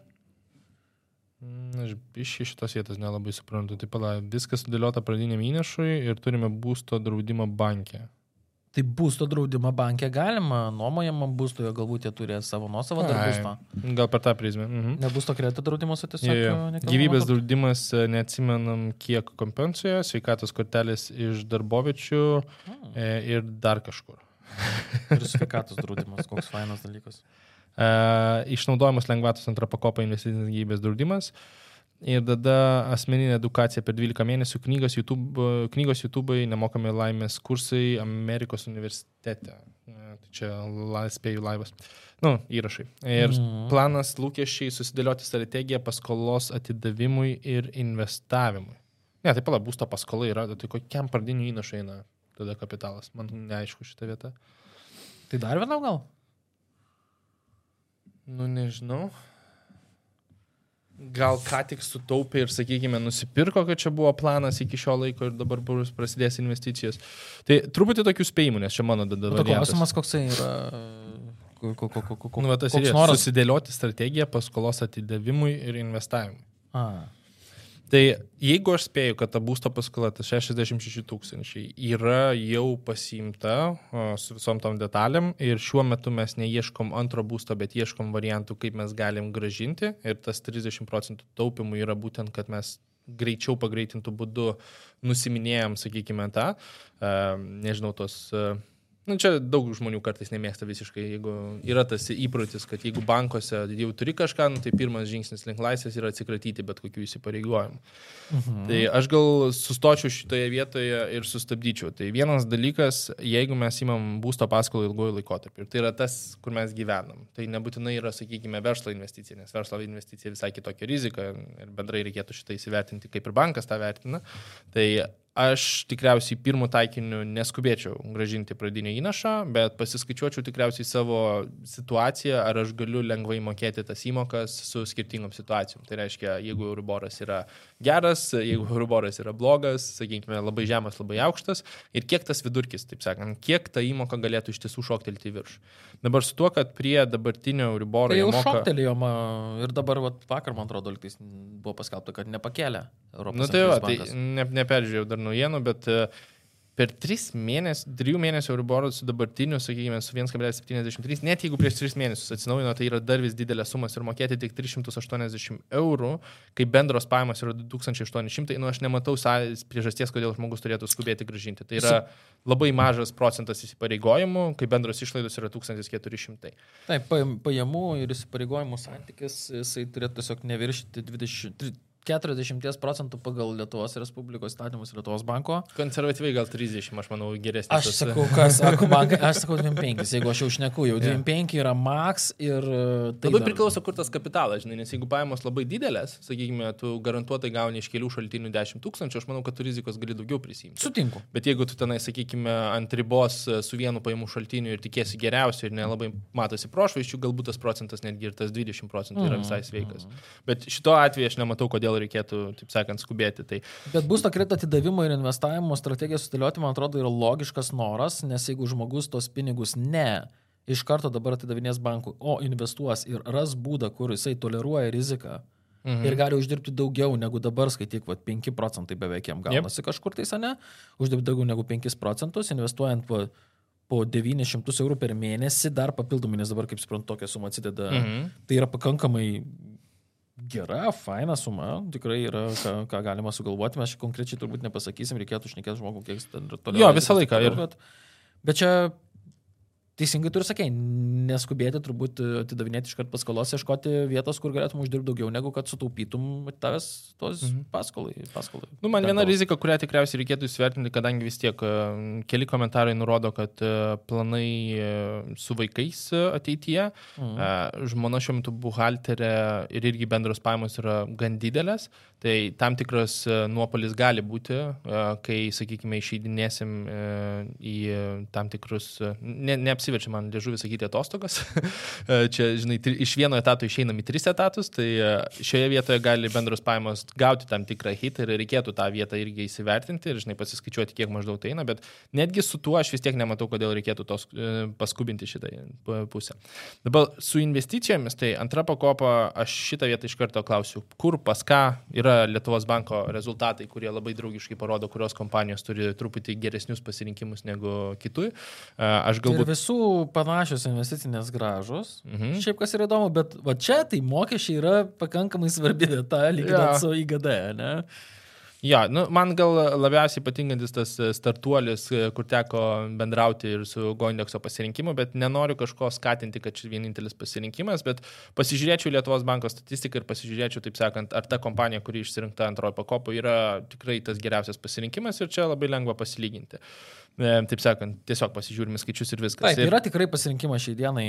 Mm, Aš iš šitos vietos nelabai suprantu. Tai pala, viskas sudėliota pradiniam įnašui ir turime būsto draudimą bankė. Tai būsto draudimą bankė galima, nuomojamam būstui, galbūt jie turi savo nuosavą dar būstą. Gal per tą prizmę. Mhm. Ne būsto kredito draudimas, o tiesiog... Jo, jo. Gyvybės turto? draudimas, e, neatsimenam, kiek kompensuoja, sveikatos kortelės iš darbovičių Hmm. e, ir dar kažkur. Ir sveikatos draudimas, koks fainas dalykas. E, išnaudojimas lengvatos antra pakopa investicinis gyvybės draudimas. Ir tada asmeninė edukacija per 12 mėnesių, knygos YouTube, knygos YouTube, nemokami laimės kursai Amerikos universitete. Tai čia spėjų laivas. Nu, įrašai. Ir Mhm. planas lūkesčiai susidėlioti strategiją paskolos atidavimui ir investavimui. Ne, tai pala, būsto paskola yra, tai kokiam pradiniu įnašai eina tada kapitalas. Man neaišku šitą vietą. Tai dar vienam gal? Nu, nežinau. Gal ką tik sutaupė ir, sakykime, nusipirko, kad čia buvo planas iki šio laiko ir dabar bus prasidės investicijos. Tai truputį tokių spėjimų, nes čia mano tada O klausimas, koksai yra... Nu, koks noras? Susidėlioti strategiją paskolos atidavimui ir investavimui. A, Tai jeigu aš spėju, kad ta būsto paskola, tas 66 tūkstančiai, yra jau pasiimta o, su visom tom detalėm ir šiuo metu mes neieškom antro būsto, bet ieškom variantų, kaip mes galim gražinti ir tas 30 procentų taupimų yra būtent, kad mes greičiau pagreitintų būdu nusiminėjom, sakykime, tą, nežinau, tos... Nu, čia daug žmonių kartais nemėgsta visiškai, jeigu yra tas įprotis, kad jeigu bankuose jau turi kažką, nu, tai pirmas žingsnis link laisvės yra atsikratyti bet kokių įsipareigojimų. Mhm. Tai aš gal sustočiau šitoje vietoje ir sustabdyčiau. Tai vienas dalykas, jeigu mes įmam būsto paskolą ilguoju laikotarpiu, ir tai yra tas, kur mes gyvenam, tai nebūtinai yra, sakykime, verslo investicija, nes verslo investicija visai kitokia rizika ir bendrai reikėtų šitą įsivertinti, kaip ir bankas tą vertina. Tai aš tikriausiai pirmų taikinių neskubėčiau gražinti pradinį įnašą, bet pasiskaičiuočiau tikriausiai savo situaciją, ar aš galiu lengvai mokėti tas įmokas su skirtingom situacijom. Tai reiškia, jeigu Euriboras yra geras, jeigu Euriboras yra blogas, sakykime, labai žemas, labai aukštas ir kiek tas vidurkis, taip sakant, kiek ta įmoka galėtų iš tiesų šoktelti į viršų. Dabar su tuo, kad prie dabartinio Euriboro tai jau moka... šoktelėjom a, ir dabar, vat, vakar, man atrodo, buvo paskelbta, kad nepakėlė Europos Na tai va, tai ne, neperžiūrėjau dar naujienų, bet e, per 3 mėnesius, 3 mėnesių Euriborų su dabartiniu, sakykime, su 1,73, net jeigu prieš 3 mėnesius atsinaujino, tai yra dar vis didelė sumas ir mokėti tik 380 eurų, kai bendros pajamos yra 2800, nu aš nematau priežasties, kodėl žmogus turėtų skubėti gražinti. Tai yra labai mažas procentas įsipareigojimų, kai bendros išlaidos yra 1400. Taip, pajam- pajamų ir įsipareigojimų santykis, jisai turėtų tiesiog neviršyti 20, tri- 40 procentų pagal Lietuvos Respublikos statymus Lietuvos banko. Konservatyviai gal 30, aš manau, geresnis. Aš tas- sakau, kas, sako bankai, aš sakau 25, jeigu aš jau šneku, jau 25 yra max ir uh, tai... Labai dar- priklauso, kur tas kapitalas, žinai, nes jeigu pajamos labai didelės, sakykime, tu garantuotai gauni iš kelių šaltinių 10 tūkstančių, aš manau, kad tu rizikos gali daugiau prisimti. Sutinku. Bet jeigu tu tenai, sakykime, ant ribos e, su vienu pajamų šaltiniu ir tikiesi geriausio ir nelabai matosi prošvaiščių, galbūt tas procentas netgi ir tas 20 procentų yra visai sveikas. Bet šito atveju aš nematau, kodėl reikėtų, taip sakant, skubėti. Tai Bet būsto kredito atidavimo ir investavimo strategiją sudėlioti, man atrodo, yra logiškas noras, nes jeigu žmogus tos pinigus ne iš karto dabar atidavinės bankui, o investuos ir ras būdą, kur jisai toleruoja riziką mhm. ir gali uždirbti daugiau negu dabar, skaityk, vat, 5 procentai beveik jam gaunasi yep. kažkur tai sene, uždirbti daugiau negu 5 procentus, investuojant po, po 900 eurų per mėnesį, dar papildomai, nes dabar, kaip suprantu, tokia suma atsideda, mhm. tai yra pakankamai gera, faina suma, tikrai yra, ką, ką galima sugalvoti, mes čia konkrečiai turbūt nepasakysim, reikėtų šnekėti žmogų, kiek ten toliau. Jo, visą laiką, ir- Bet, bet čia teisingai turi sakė, neskubėti turbūt atidavinėti iš karto paskolos, ieškoti vietos, kur galėtum uždirbti daugiau, negu kad sutaupytum tavęs tos mhm. paskolai. paskolai. Nu, man viena rizika, kurią tikriausiai reikėtų įsvertinti, kadangi vis tiek e, keli komentarai nurodo, kad e, planai e, su vaikais e, ateityje, Mhm. e, žmona šiuo metu buhalterė ir irgi bendros pajamos yra gan didelės, tai tam tikras e, nuopolis gali būti, e, kai, sakykime, išeidinėsim e, į e, tam tikrus, e, ne, neapsi apsiverčia man dėžuvį sakyti atostogas. čia, žinai, tri, iš vieno etato išeinam į tris etatus, tai e, šioje vietoje gali bendros pajamos gauti tam tikrą hitą ir reikėtų tą vietą irgi įsivertinti ir, žinai, pasiskaičiuoti, kiek maždaug tai eina, bet netgi su tuo aš vis tiek nematau, kodėl reikėtų tos e, paskubinti šitą pusę. Dabar su investicijomis, tai antra pakopa, aš šitą vietą iš karto klausiu, kur pas ką yra Lietuvos banko rezultatai, kurie labai draugiškai parodo, kurios kompanijos turi truputį geresnius pasirinkimus negu kitų. Aš galbūt... Ir visų panašios investicinės gražos. Mhm. Šiaip kas yra įdomu, bet va čia tai mokesčiai yra pakankamai svarbi vieta, lyginant ja. su IGD, ne? Jo, nu, man gal labiausiai patinkantis tas e, startuolis, e, kur teko bendrauti ir su Goindekso pasirinkimu, bet nenoriu kažko skatinti, kad čia vienintelis pasirinkimas, bet pasižiūrėčiau Lietuvos banko statistiką ir pasižiūrėčiau, taip sakant, ar ta kompanija, kuri išsirinkta antrojo pakopo, yra tikrai tas geriausias pasirinkimas ir čia labai lengva pasilyginti. E, taip sakant, tiesiog pasižiūrime skaičius ir viskas. Taip, yra tikrai pasirinkimas šiai dienai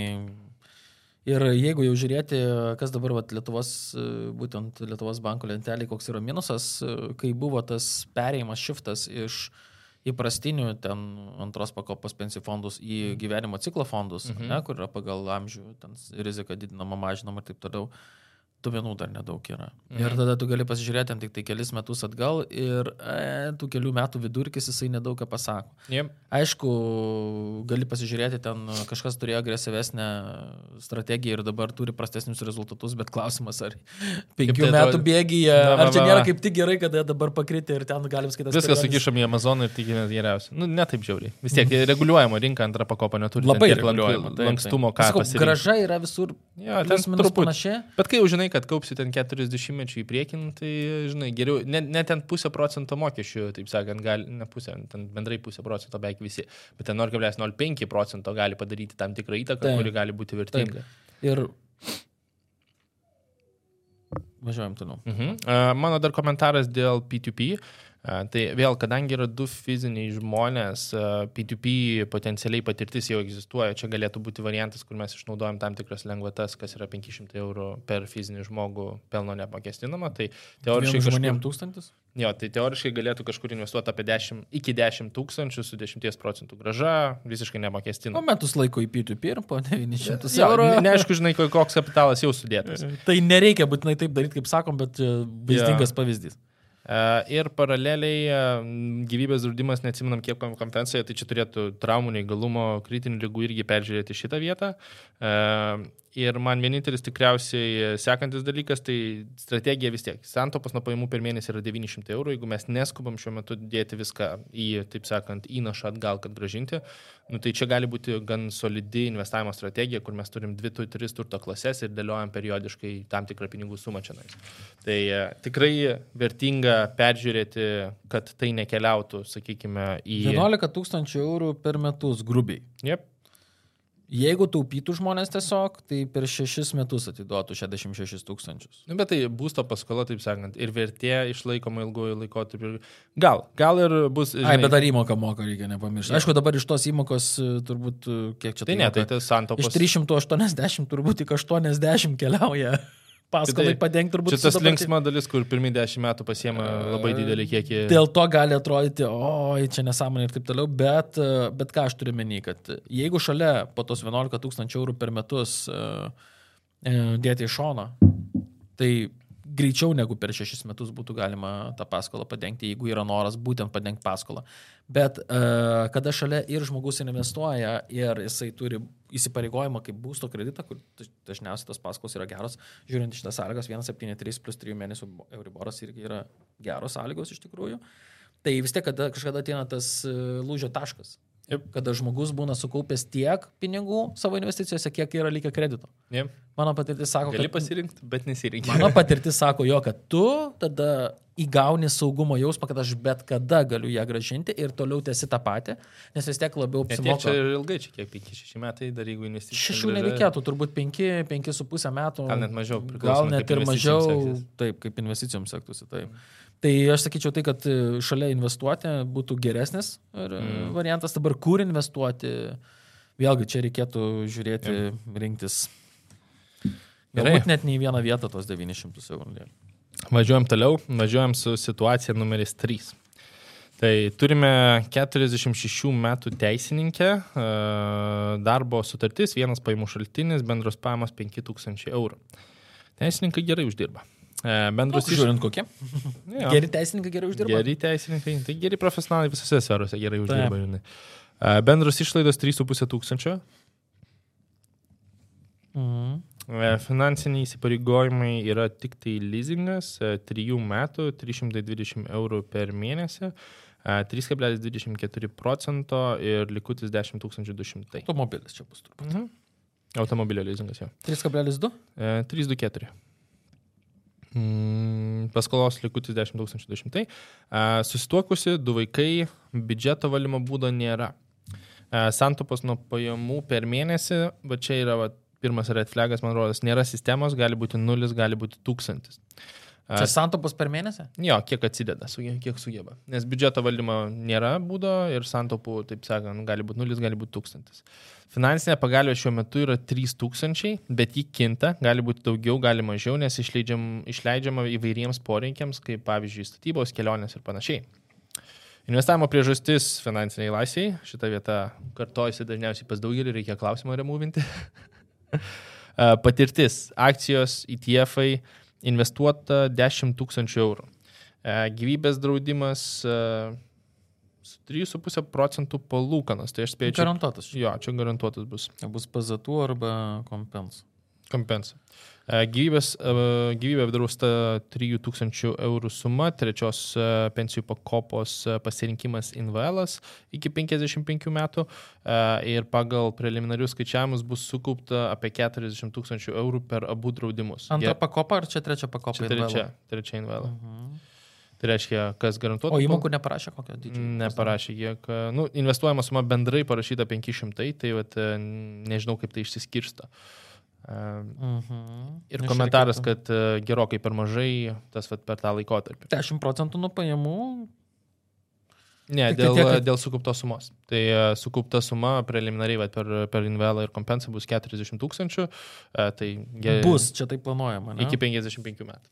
Ir jeigu jau žiūrėti, kas dabar vat, Lietuvos, būtent Lietuvos banko lentelė, koks yra minusas, kai buvo tas perėjimas šiftas iš įprastinių ten antros pakopos pensijų fondus į gyvenimo ciklo fondus, mhm. ne, kur yra pagal amžių, ten rizika didinama, mažinama ir taip toliau. Uh, duomenų dar nedaug yra. Mhm. Ir tada tu gali pasižiūrėti tik tai kelis metus atgal ir e, tų kelių metų vidurkis jisai nedaug ką pasako. Yep. Aišku, gali pasižiūrėti, ten kažkas turėjo agresyvesnę strategiją ir dabar turi prastesnius rezultatus, bet klausimas, ar penkių tai metų bėgyje, ar čia nėra kaip tik gerai, kad jie dabar pakritę ir ten galim skaityti. Viskas sukišam į Amazoną ir tikimės geriausia. Nu, ne taip žiauriai. Vis tiek mhm. reguliuojama rinka antrą pakopą neturi. Labai reguliuojama. Lankstumo, ką. Sakau, graža yra visur. Jo, ten minus panašiai. Bet kai jau žinai, žinai, kad kaupsi ten 40 mečių į priekį, nu, tai, žinai, geriau, net ne ten pusę procento mokesčių, taip sakant, gali, ne pusę, ten bendrai pusę procento beveik visi, bet ten 0,05 procento gali padaryti tam tikrą įtaką, taip. kuri gali būti vertinga. Taip. Ir važiuojam toliau. Mhm. Uh, mano dar komentaras dėl P2P. Uh, Tai vėl, kadangi yra du fiziniai žmonės, P2P potencialiai patirtis jau egzistuoja, čia galėtų būti variantas, kur mes išnaudojam tam tikras lengvatas, kas yra 500 eurų per fizinį žmogų pelno neapmokestinama. Tai teoriškai... Žmonėms tūkstantis? Jo, tai teoriškai galėtų kažkur investuoti apie 10, iki 10 tūkstančių su 10 procentų graža, visiškai neapmokestinama. O metus laiko į P2P ir po 900 eurų. Neaišku, žinai, koks kapitalas jau sudėtas. Tai nereikia būtinai taip daryti, kaip sakom, bet vaizdingas ja. pavyzdys. E, ir paraleliai e, gyvybės draudimas, neatsiminam kiek kompensacija, tai čia turėtų traumų, neįgalumo, kritinių lygų irgi peržiūrėti šitą vietą. Ir man vienintelis tikriausiai sekantis dalykas, tai strategija vis tiek. Santopas nuo pajamų per mėnesį yra 900 eurų. Jeigu mes neskubam šiuo metu dėti viską į, taip sakant, įnašą atgal, kad gražinti, nu, tai čia gali būti gan solidi investavimo strategija, kur mes turim 2-3 turto klases ir dėliojam periodiškai tam tikrą pinigų sumą čia. Tai e, tikrai vertinga peržiūrėti, kad tai nekeliautų, sakykime, į... 11 tūkstančių eurų per metus grubiai. Yep. Jeigu taupytų žmonės tiesiog, tai per šešis metus atiduotų 66 tūkstančius. Nu, bet tai būsto paskola, taip sakant, ir vertė išlaikoma ilguoju laikotarpiu. Gal, gal ir bus. Žinai... Ai, bet dar įmoką moka, reikia nepamiršti. Aišku, dabar iš tos įmokos e, turbūt, e, kiek čia tai. Tai ne, tai tas santopas. Iš 380 turbūt tik 80 keliauja paskolai tai, padengti turbūt. Čia tas linksma dalis, kur pirmie dešimt metų pasiema labai didelį kiekį. Dėl to gali atrodyti, oi, čia nesąmonė ir taip toliau, bet, bet ką aš turiu menį, kad jeigu šalia po tos 11 tūkstančių eurų per metus uh, dėti į šoną, tai greičiau negu per šešis metus būtų galima tą paskolą padengti, jeigu yra noras būtent padengti paskolą. Bet uh, kada šalia ir žmogus investuoja ir jisai turi įsipareigojimą kaip būsto kreditą, kur dažniausiai tos paskolos yra geros, žiūrint iš tas sąlygas, 173 plus 3 mėnesių Euriboras irgi yra geros sąlygos iš tikrųjų. Tai vis tiek, kada kažkada ateina tas e, lūžio taškas. Yep. Kada žmogus būna sukaupęs tiek pinigų savo investicijose, kiek yra likę kredito. Yep. Mano patirtis sako, Gali kad... Gali pasirinkti, bet nesirinkti. Mano patirtis sako jo, kad tu tada įgauni saugumo jausmą, kad aš bet kada galiu ją gražinti ir toliau tęsi tą patį, nes vis tiek labiau apsimoka. Čia ilgai, čia kiek 5-6 metai dar jeigu investicijos. 6 nereikėtų, turbūt 5-5,5 metų. Gal net mažiau. Gal net ir mažiau, seksis. taip, kaip investicijoms sektųsi. Taip. Mm. Tai aš sakyčiau tai, kad e, šalia investuoti būtų geresnis e, mm. variantas. Dabar kur investuoti, vėlgi čia reikėtų žiūrėti, mm. rinktis. Galbūt net ne į vieną vietą tos 900 eurų. Važiuojam toliau, važiuojam su situacija numeris 3. Tai turime 46 metų teisininkę, e, darbo sutartis, vienas paimų šaltinis, bendros pajamos 5000 eurų. Teisininkai gerai uždirba. E, Bendros Nu, žiūrint kokie. Jo. Geri teisininkai gerai uždirba. Geri teisininkai, tai geri profesionalai visose sferose gerai uždirba. žinai. E, Bendros išlaidos 3,5 tūkstančio. Mhm. E, Finansiniai įsipareigojimai yra tik tai leasingas, 3 metų 320 eurų per mėnesį, e, 3,24 procento ir likutis 10 200. Automobilis čia bus turbūt. Mhm. Automobilio leasingas jo. 3,2? E, 324. Mm, paskolos likutis 10 200. E, Susituokusi, du vaikai, biudžeto valymo būdo nėra. Santopos nuo pajamų per mėnesį, va čia yra va, pirmas red flagas, man rodos, nėra sistemos, gali būti nulis, gali būti tūkstantis. E, Čia santopos per mėnesį? Jo, kiek atsideda, kiek sugeba. Nes biudžeto valdymo nėra būdo ir santopų, taip sakant, gali būti nulis, gali būti tūkstantis. Finansinė pagalbė šiuo metu yra 3000, bet ji kinta, gali būti daugiau, gali mažiau, nes išleidžiam, išleidžiama įvairiems poreikiams, kaip pavyzdžiui statybos, kelionės ir panašiai. Investavimo priežastis finansiniai laisviai. Šitą vietą kartojasi dažniausiai pas daugelį, reikia klausimą removinti. Patirtis. Akcijos, ETF, investuota 10 tūkstančių eurų. E, Gyvybės draudimas e, su 3,5 procentų palūkanas. Tai aš spėju, Garantuotas. jo, čia garantuotas bus Bus pazatų arba kompens. kompensa. E, Gyvybės, e, gyvybė apdrausta 3000 eurų suma, trečios e, pensijų pakopos pasirinkimas Invelas iki 55 metų ir pagal preliminarius skaičiavimus bus sukaupta apie 40 tūkstančių eurų per abu draudimus. Antra Jie- pakopa ar čia trečia pakopa? Čia trečia, trečia Invela. Mhm. Tai reiškia, kas garantuotų. O įmokų neparašė kokio dydžio? Neparašė, kiek, nu, investuojama suma bendrai parašyta 500, tai vat, nežinau, kaip tai išsiskirsto. E, Mhm. Ir komentaras, kad e, gerokai per mažai tas vat, per tą laikotarpį. 10 procentų nuo pajamų. Ne, Tik dėl, tiek, kad- dėl sukauptos sumos. Tai e, sukaupta suma preliminariai vat, per, per Invelą ir kompensą bus 40 tūkstančių, e, tai ge- Bus, čia tai planuojama. Ne? iki 55 metų.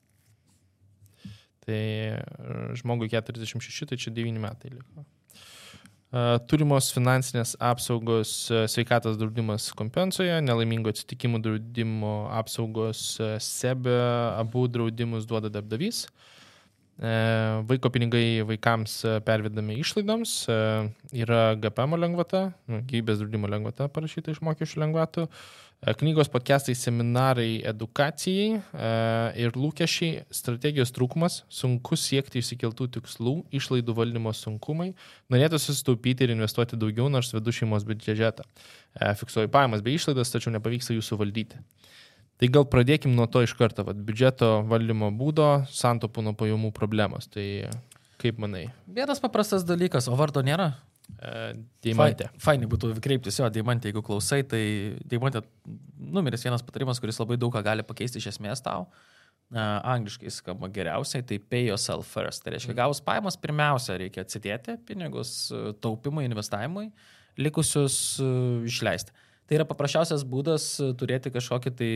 Tai e, žmogui 46, tai čia 9 metai liko. Turimos finansinės apsaugos sveikatos draudimas kompensuoja, nelaimingų atsitikimų draudimo apsaugos SEBE, abu draudimus duoda darbdavys. Vaiko pinigai vaikams pervedami išlaidoms, yra GPM lengvata, nu, gyvybės draudimo lengvata parašyta iš mokesčių lengvatų, knygos podcastai, seminarai, edukacijai e, ir lūkesčiai, strategijos trūkumas, sunku siekti išsikeltų tikslų, išlaidų valdymo sunkumai, norėtų susitaupyti ir investuoti daugiau, nors vedu šeimos biudžetą. E, fiksuoju pajamas bei išlaidas, tačiau nepavyksta jų suvaldyti. Tai gal pradėkim nuo to iš karto, vat, biudžeto valdymo būdo, santopų nuo pajamų problemos. Tai kaip manai, Vienas paprastas dalykas, o vardo nėra. E, Deimantė? Fai- Fainai būtų kreiptis, jo, Deimantė, jeigu klausai, tai Deimantė numeris vienas patarimas, kuris labai daug ką gali pakeisti iš esmės tau. Uh, angliškai skamba geriausiai, tai pay yourself first. Tai reiškia, gavus pajamas, pirmiausia, reikia atsidėti pinigus e, taupimui, investavimui, likusius uh, išleisti. Tai yra paprasčiausias būdas turėti kažkokį tai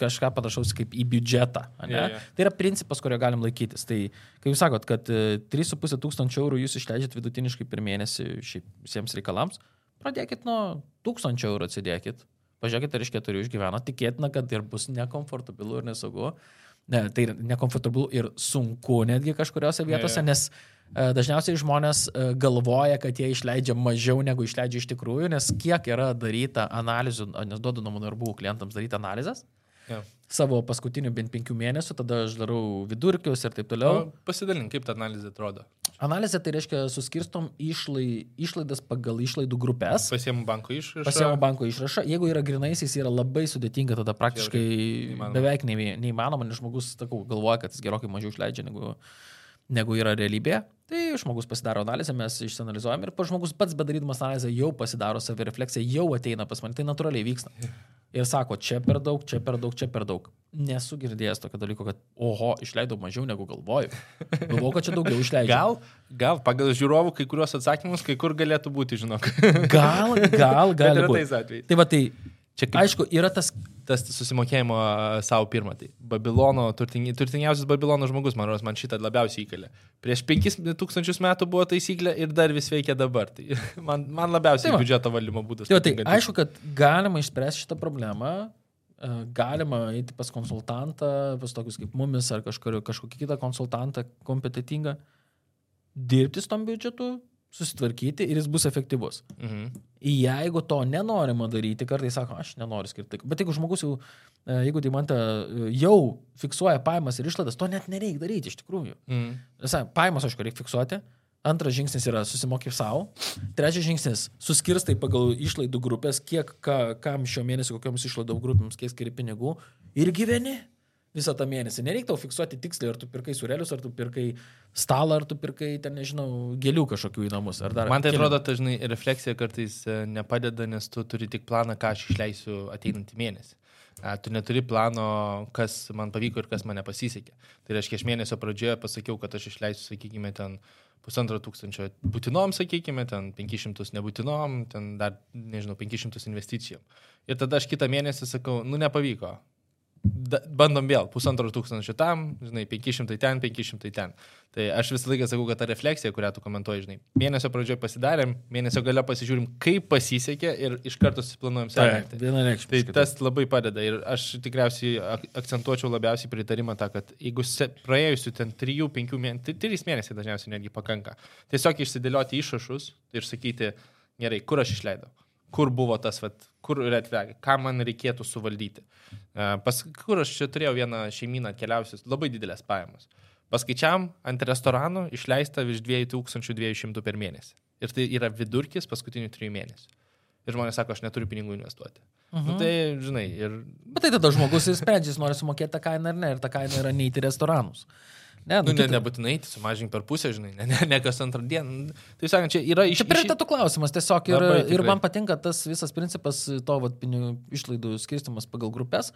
kažką panašaus kaip į biudžetą. Jo, jo. Tai yra principas, kurio galim laikytis. Tai, kai jūs sakot, kad e, 3,5 tūkstančio eurų jūs išleidžiat vidutiniškai per mėnesį šiaip visiems reikalams, pradėkit nuo 1000 eurų atsidėkit. Pažiūrėkit, ar iš keturių išgyveno. Tikėtina, kad ir bus nekomfortabilu ir nesaugu. Ne, tai nekomfortabilu ir sunku netgi kažkuriuose vietose, jo. nes e, dažniausiai žmonės e, galvoja, kad jie išleidžia mažiau negu išleidžia iš tikrųjų, nes kiek yra daryta analizų, a, nes duodu namų darbų klientams daryti analizės Jo. savo paskutinių bent penkių mėnesių, tada aš darau vidurkius ir taip toliau. O Pasidalink, kaip ta analizė atrodo. Analizė tai reiškia suskirstom išlai, išlaidas pagal išlaidų grupės. Pasiemu banko išrašą. Pasiemo banko išrašą. Jeigu yra grinaisiais, yra labai sudėtinga, tada praktiškai Neįmanoma. beveik neįma- neįmanoma, nes žmogus, sakau, galvoja, kad jis gerokai mažiau išleidžia negu, negu yra realybėje. Tai žmogus pasidaro analizę, mes išsianalizuojam ir pats žmogus pats bedarydamas analizę jau pasidaro savirefleksiją, jau ateina pas mane, tai natūraliai vyksta. Ir sako, čia per daug, čia per daug, čia per daug. Nesu girdėjęs tokio dalyko, kad, oho, išleidau mažiau negu galvoju. Galvoju, kad čia daugiau išleidžiu. Gal, gal pagal žiūrovų kai kuriuos atsakymus, kai kur galėtų būti, žinok. Gal, gal, atvejais. Tai va tai Čia kaip Aišku, yra tas tas susimokėjimo savo pirmą. Tai Babilono, turtingi, turtingiausias Babilono žmogus, man man šitą labiausiai įkalė. Prieš 5000 metų buvo taisyklė ir dar vis veikia dabar. Tai man, man labiausiai Tai biudžeto valdymo būdas. Tai, va, tai patinkantis. aišku, kad galima išspręsti šitą problemą, galima eiti pas konsultantą, pas tokius kaip mumis ar kažkur, kažkokį kitą konsultantą kompetitingą, dirbti su tom biudžetu, susitvarkyti ir jis bus efektyvus. Mhm. Jeigu to nenorima daryti, kartais sako, aš nenoriu skirti. Bet jeigu žmogus jau, e, jeigu tai man jau fiksuoja pajamas ir išlaidas, to net nereikia daryti iš tikrųjų. Mhm. Visa, pajamas, aišku, reikia fiksuoti. Antras žingsnis yra susimokyti savo. Trečias žingsnis - suskirstai pagal išlaidų grupės, kiek ka, kam šio mėnesio, kokiams išlaidų grupėms, kiek skiri pinigų ir gyveni visą tą mėnesį. Nereikia tau fiksuoti tiksliai, ar tu pirkai surelius, ar tu pirkai stalą, ar tu pirkai, ten nežinau, gėlių kažkokių į namus. Man tai atrodo, dažnai refleksija kartais e, nepadeda, nes tu turi tik planą, ką aš išleisiu ateinantį mėnesį. Tu neturi plano, kas man pavyko ir kas man nepasisekė. Tai reiškia, aš mėnesio pradžioje pasakiau, kad aš išleisiu, sakykime, ten pusantro tūkstančio būtinom, sakykime, ten 500 nebūtinom, ten dar, nežinau, 500 investicijom. Ir tada aš kitą mėnesį sakau, nu nepavyko. Da, bandom vėl, pusantro tūkstančio tam, žinai, 500 ten, 500 ten. Tai aš visą laiką sakau, kad ta refleksija, kurią tu komentuoji, žinai, mėnesio pradžioje pasidarėm, mėnesio gale pasižiūrim, kaip pasisekė ir iš karto susiplanuojam sekantį. Tai tas labai padeda ir aš tikriausiai ak- akcentuočiau labiausiai pritarimą tą, kad jeigu praėjusių ten 3-5 mėnesių, 3 mėnesiai dažniausiai netgi pakanka, tiesiog išsidėlioti išrašus ir sakyti, gerai, kur aš išleidau, kur buvo tas, vat, kur flag, ką man reikėtų suvaldyti. E, Pas, kur aš čia turėjau vieną šeimyną atkeliausius, labai didelės pajamos. Paskaičiam, ant restoranų išleista virš 2200 per mėnesį. Ir tai yra vidurkis paskutinių trijų mėnesių. Ir žmonės sako, aš neturiu pinigų investuoti. Mhm. Nu, tai, žinai, ir Bet tai tada žmogus ir sprendžia, jis nori sumokėti tą kainą ar ne, ir ta kaina yra neįti restoranus. Ne, Nu, ne, kita- nebūtinai, tai sumažink per pusę, žinai, ne, ne, ne kas antrą dieną. Tai sakant, čia yra iš... Čia prioritetų klausimas tiesiog ir, Labai ir tikrai. man patinka tas visas principas to vat, išlaidų skirstimas pagal grupės,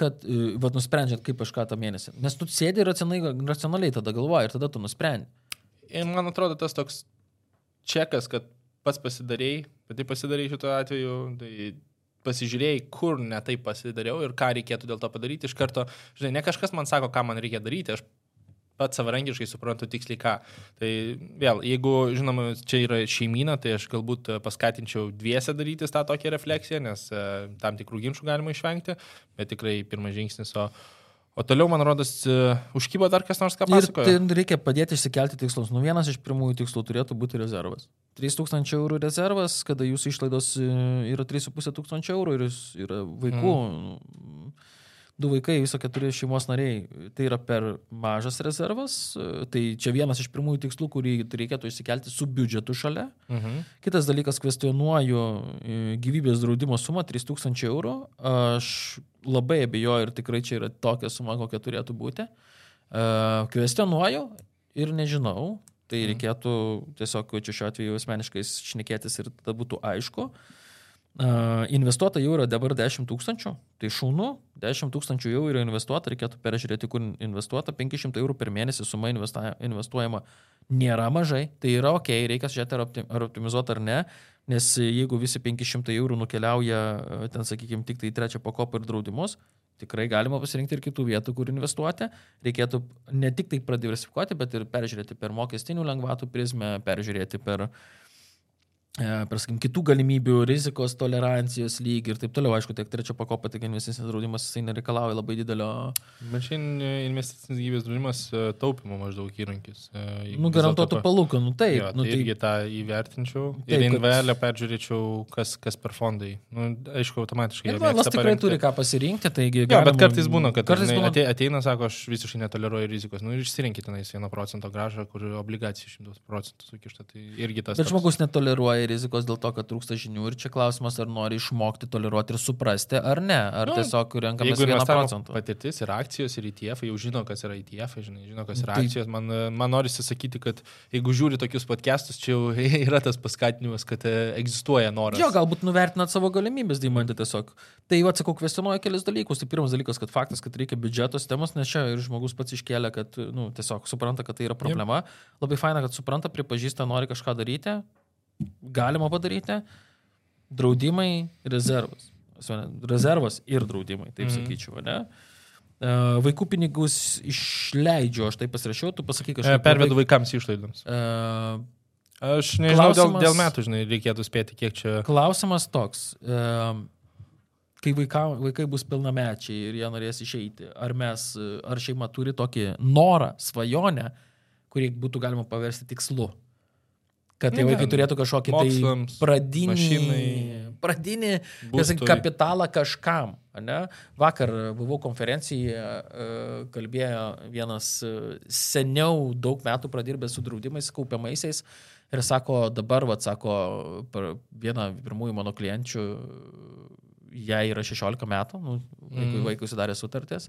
kad e, vat, nusprendžiant kaip aš ką tą mėnesį. Nes tu sėdi racionaliai, racionaliai tada galvoji ir tada tu nusprendi. Ir man atrodo tas toks čekas, kad pats pasidarėjai, pati pasidarėjai šituo atveju, tai pasižiūrėjai, kur netai pasidariau ir ką reikėtų dėl to padaryti iš karto. Žinai, ne kažkas man sako, ką man reikia daryti, aš pats savarankiškai suprantu tiksliai ką. Tai vėl, jeigu, žinoma, čia yra šeimyna, tai aš galbūt e, paskatinčiau dviese darytis tą tokią refleksiją, nes e, tam tikrų ginčių galima išvengti, bet tikrai pirmas žingsnis, o, o toliau, man rodos, e, užkybo dar kas nors ką Ir pasakojo. tai reikia padėti išsikelti tikslus. Nu, vienas iš pirmųjų tikslų turėtų būti rezervas. 3000 eurų rezervas, kada jūsų išlaidos yra 3500 eurų ir yra vaikų. Mm. Du vaikai, viso keturi šeimos nariai. Tai yra per mažas rezervas. Tai čia vienas iš pirmųjų tikslų, kurį reikėtų išsikelti su biudžetu šalia. Mhm. Kitas dalykas, kvestionuoju e, gyvybės draudimo sumą 3000 eurų. Aš labai abejoju ir tikrai čia yra tokia suma, kokia turėtų būti. E, Kvestionuoju ir nežinau. Tai reikėtų tiesiog čia šiuo atveju asmeniškai šnekėtis ir tada būtų aišku. Uh, investuota jau yra dabar 10 tūkstančių, tai šaunu, 10 tūkstančių jau yra investuota, reikėtų peržiūrėti, kur investuota, 500 eurų per mėnesį suma investuojama nėra mažai, tai yra ok, reikia žiūrėti ar, opti, ar optimizuoti ar ne, nes jeigu visi 500 eurų nukeliauja, ten sakykime, tik tai trečią pakopą ir draudimus, tikrai galima pasirinkti ir kitų vietų, kur investuoti. Reikėtų ne tik tai pradiversifikuoti, bet ir peržiūrėti per mokestinių lengvatų prizmę, peržiūrėti per e, per, sakykim, kitų galimybių, rizikos tolerancijos lygį ir taip toliau. Aišku, tiek trečio pakopa, tiek investicinis draudimas, jisai nereikalauja labai didelio, Bet šiandien investicinis gyvybės draudimas e, taupimo maždaug įrankis. e, nu, garantuotų palūkanų. Taip, Jo, nu, tai tai, irgi tą įvertinčiau. Taip, ir kad- NVL peržiūrėčiau, kas, kas per fondai. Nu, aišku, automatiškai. Invalas mėgsta tikrai parengti- turi ką pasirinkti, taigi... Jo, galima- bet kartais būna, kad kartais būna, ate, ateina, sako, aš visiškai netoleruoju rizikos. Nu ir išsirinkite tenais 1 procento gražą, kur obligacija 100 procentų sukišta. Tai irgi tas. Bet toks- žmogus netoleruoja rizikos dėl to, kad trūksta žinių ir čia klausimas, ar nori išmokti toleruoti ir suprasti, ar ne. Ar Nu, tiesiog renkamės Jeigu 1 investavimo procentą. patirtis ir akcijos ir ETF, jau žino, kas yra ETF, žinai, žino, kas yra Tai- akcijos, man, man norisi sakyti, kad jeigu žiūri tokius podcastus, čia jau yra tas paskatinimas, kad e, egzistuoja noras. Jo, galbūt nuvertinat savo galimybės, Dimantė, tiesiog. Tai, atsakau, kvestionuoju kelis dalykus. Tai pirmas dalykas, kad faktas, kad reikia biudžeto sistemos, nes čia ir žmogus pats iškelia, kad, nu, tiesiog supranta, kad tai yra problema. Labai faina, kad supranta, pripažįsta, nori kažką daryti. Galima padaryti. Draudimai, rezervas. rezervas ir draudimai, taip Mhm. sakyčiau, ne? E, Vaikų pinigus išleidžiu, aš tai pasirašiau, tu pasakai E, kažką. Pervedu vaikams išlaidoms. Uh, Aš nežinau, dėl, dėl metų, žinai, reikėtų spėti, kiek čia. klausimas toks. Uh, kai vaika, vaikai bus pilnamečiai ir jie norės išeiti, ar mes, e, ar šeima turi tokį norą, svajonę, kurį būtų galima paversti tikslu? Kad Ne, vaikai turėtų kažkokį mokslams, tai pradinį, mašinai, pradinį. Būstui. kapitalą kažkam. Ne? Vakar buvau konferencijoje, kalbėjo vienas e, seniau daug metų pradirbęs su draudimais kaupiamaisiais ir sako, dabar, vad, sako, per vieną pirmųjų mano klienčių, jai yra 16 metų, nu, vaikui, Mhm. vaikui sudarė sutartis.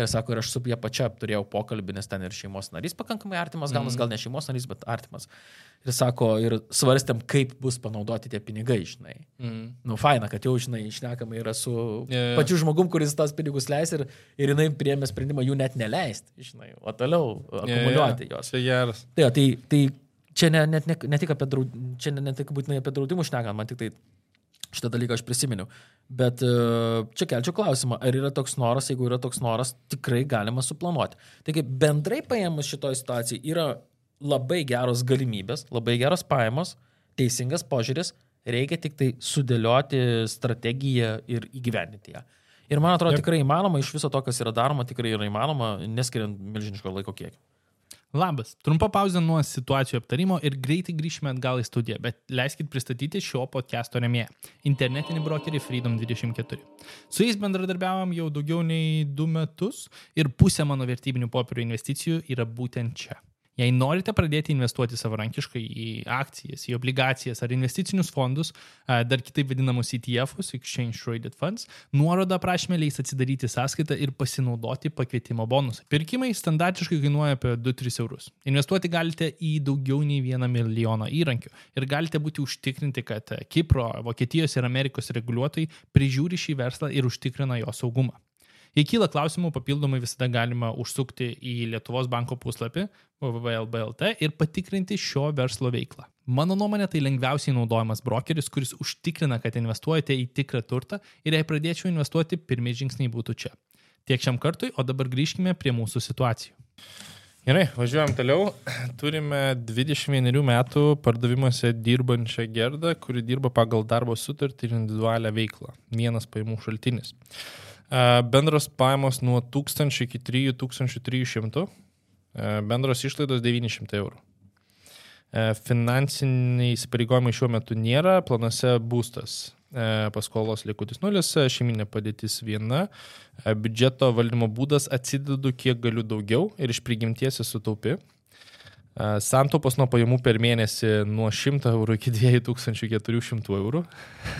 Ir sako, ir aš su ją pačia turėjau pokalbį, nes ten ir šeimos narys pakankamai artimas, gal, mm. gal ne šeimos narys, bet artimas. Ir sako, ir svarstėm, kaip bus panaudoti tie pinigai, žinai. Mm. Nu, faina, kad jau, žinai, išnekama yra su yeah. pačiu žmogum, kuris tas pinigus leis ir, ir jinai priėmė sprendimą jų net neleisti, žinai, o toliau akumuliuoti juos. Čia geras. Tai, tai, tai čia ne, net ne, ne tik apie draudimų, čia ne, ne tik būtinai apie draudimus šnekant, man tik tai šitą dalyką aš prisiminiau. Bet e, čia kelčiau klausimą, ar yra toks noras, jeigu yra toks noras, tikrai galima suplanuoti. Taigi bendrai paėmus šitoje situacijoje yra labai geros galimybės, labai geros pajamos, teisingas požiūris, reikia tik tai sudėlioti strategiją ir įgyvendinti ją. Ir man atrodo, tikrai įmanoma, iš viso to, kas yra daroma, tikrai yra įmanoma, neskiriant milžiniško laiko kiekio. Labas. Trumpa pauzė nuo situacijų aptarimo ir greitai grįšime atgal į studiją, bet leiskit pristatyti šio podcast'o remėją - internetinį brokerį Freedom24. Su jais bendradarbiavam jau daugiau nei du metus ir pusė mano vertybinių popierių investicijų yra būtent čia. Jei norite pradėti investuoti savarankiškai į akcijas, į obligacijas ar investicinius fondus, dar kitaip vadinamus ETF'us, Exchange Traded Funds, nuoroda aprašymė leis atsidaryti sąskaitą ir pasinaudoti pakvietimo bonusą. Pirkimai standartiškai kainuoja apie 2-3 eurus. Investuoti galite į daugiau nei 1 milijoną įrankių ir galite būti užtikrinti, kad Kipro, Vokietijos ir Amerikos reguliuotojai prižiūri šį verslą ir užtikrina jo saugumą. Jei kyla klausimų, papildomai visada galima užsukti į Lietuvos banko puslapį www.lblt ir patikrinti šio verslo veiklą. Mano nuomonė tai lengviausiai naudojamas brokeris, kuris užtikrina, kad investuojate į tikrą turtą ir jei pradėčiau investuoti, pirmieji žingsniai būtų čia. Tiek šiam kartui, o dabar grįžkime prie mūsų situacijų. Gerai, važiuojam toliau. Turime 21 metų pardavimuose dirbančią gerdą, kuri dirba pagal darbo sutartį ir individualią veiklą. Vienas pajamų šaltinis. E, Bendros pajamos nuo 1000 iki 3300, e, bendros išlaidos 900 eurų. E, Finansiniai įsipareigojimai šiuo metu nėra, planuose būstas. Paskolos likutis nulis, šeiminė padėtis viena, biudžeto valdymo būdas atsidedu kiek galiu daugiau ir iš prigimties esu taupi. Santaupos nuo pajamų per mėnesį nuo 100 eurų iki 2400 eurų.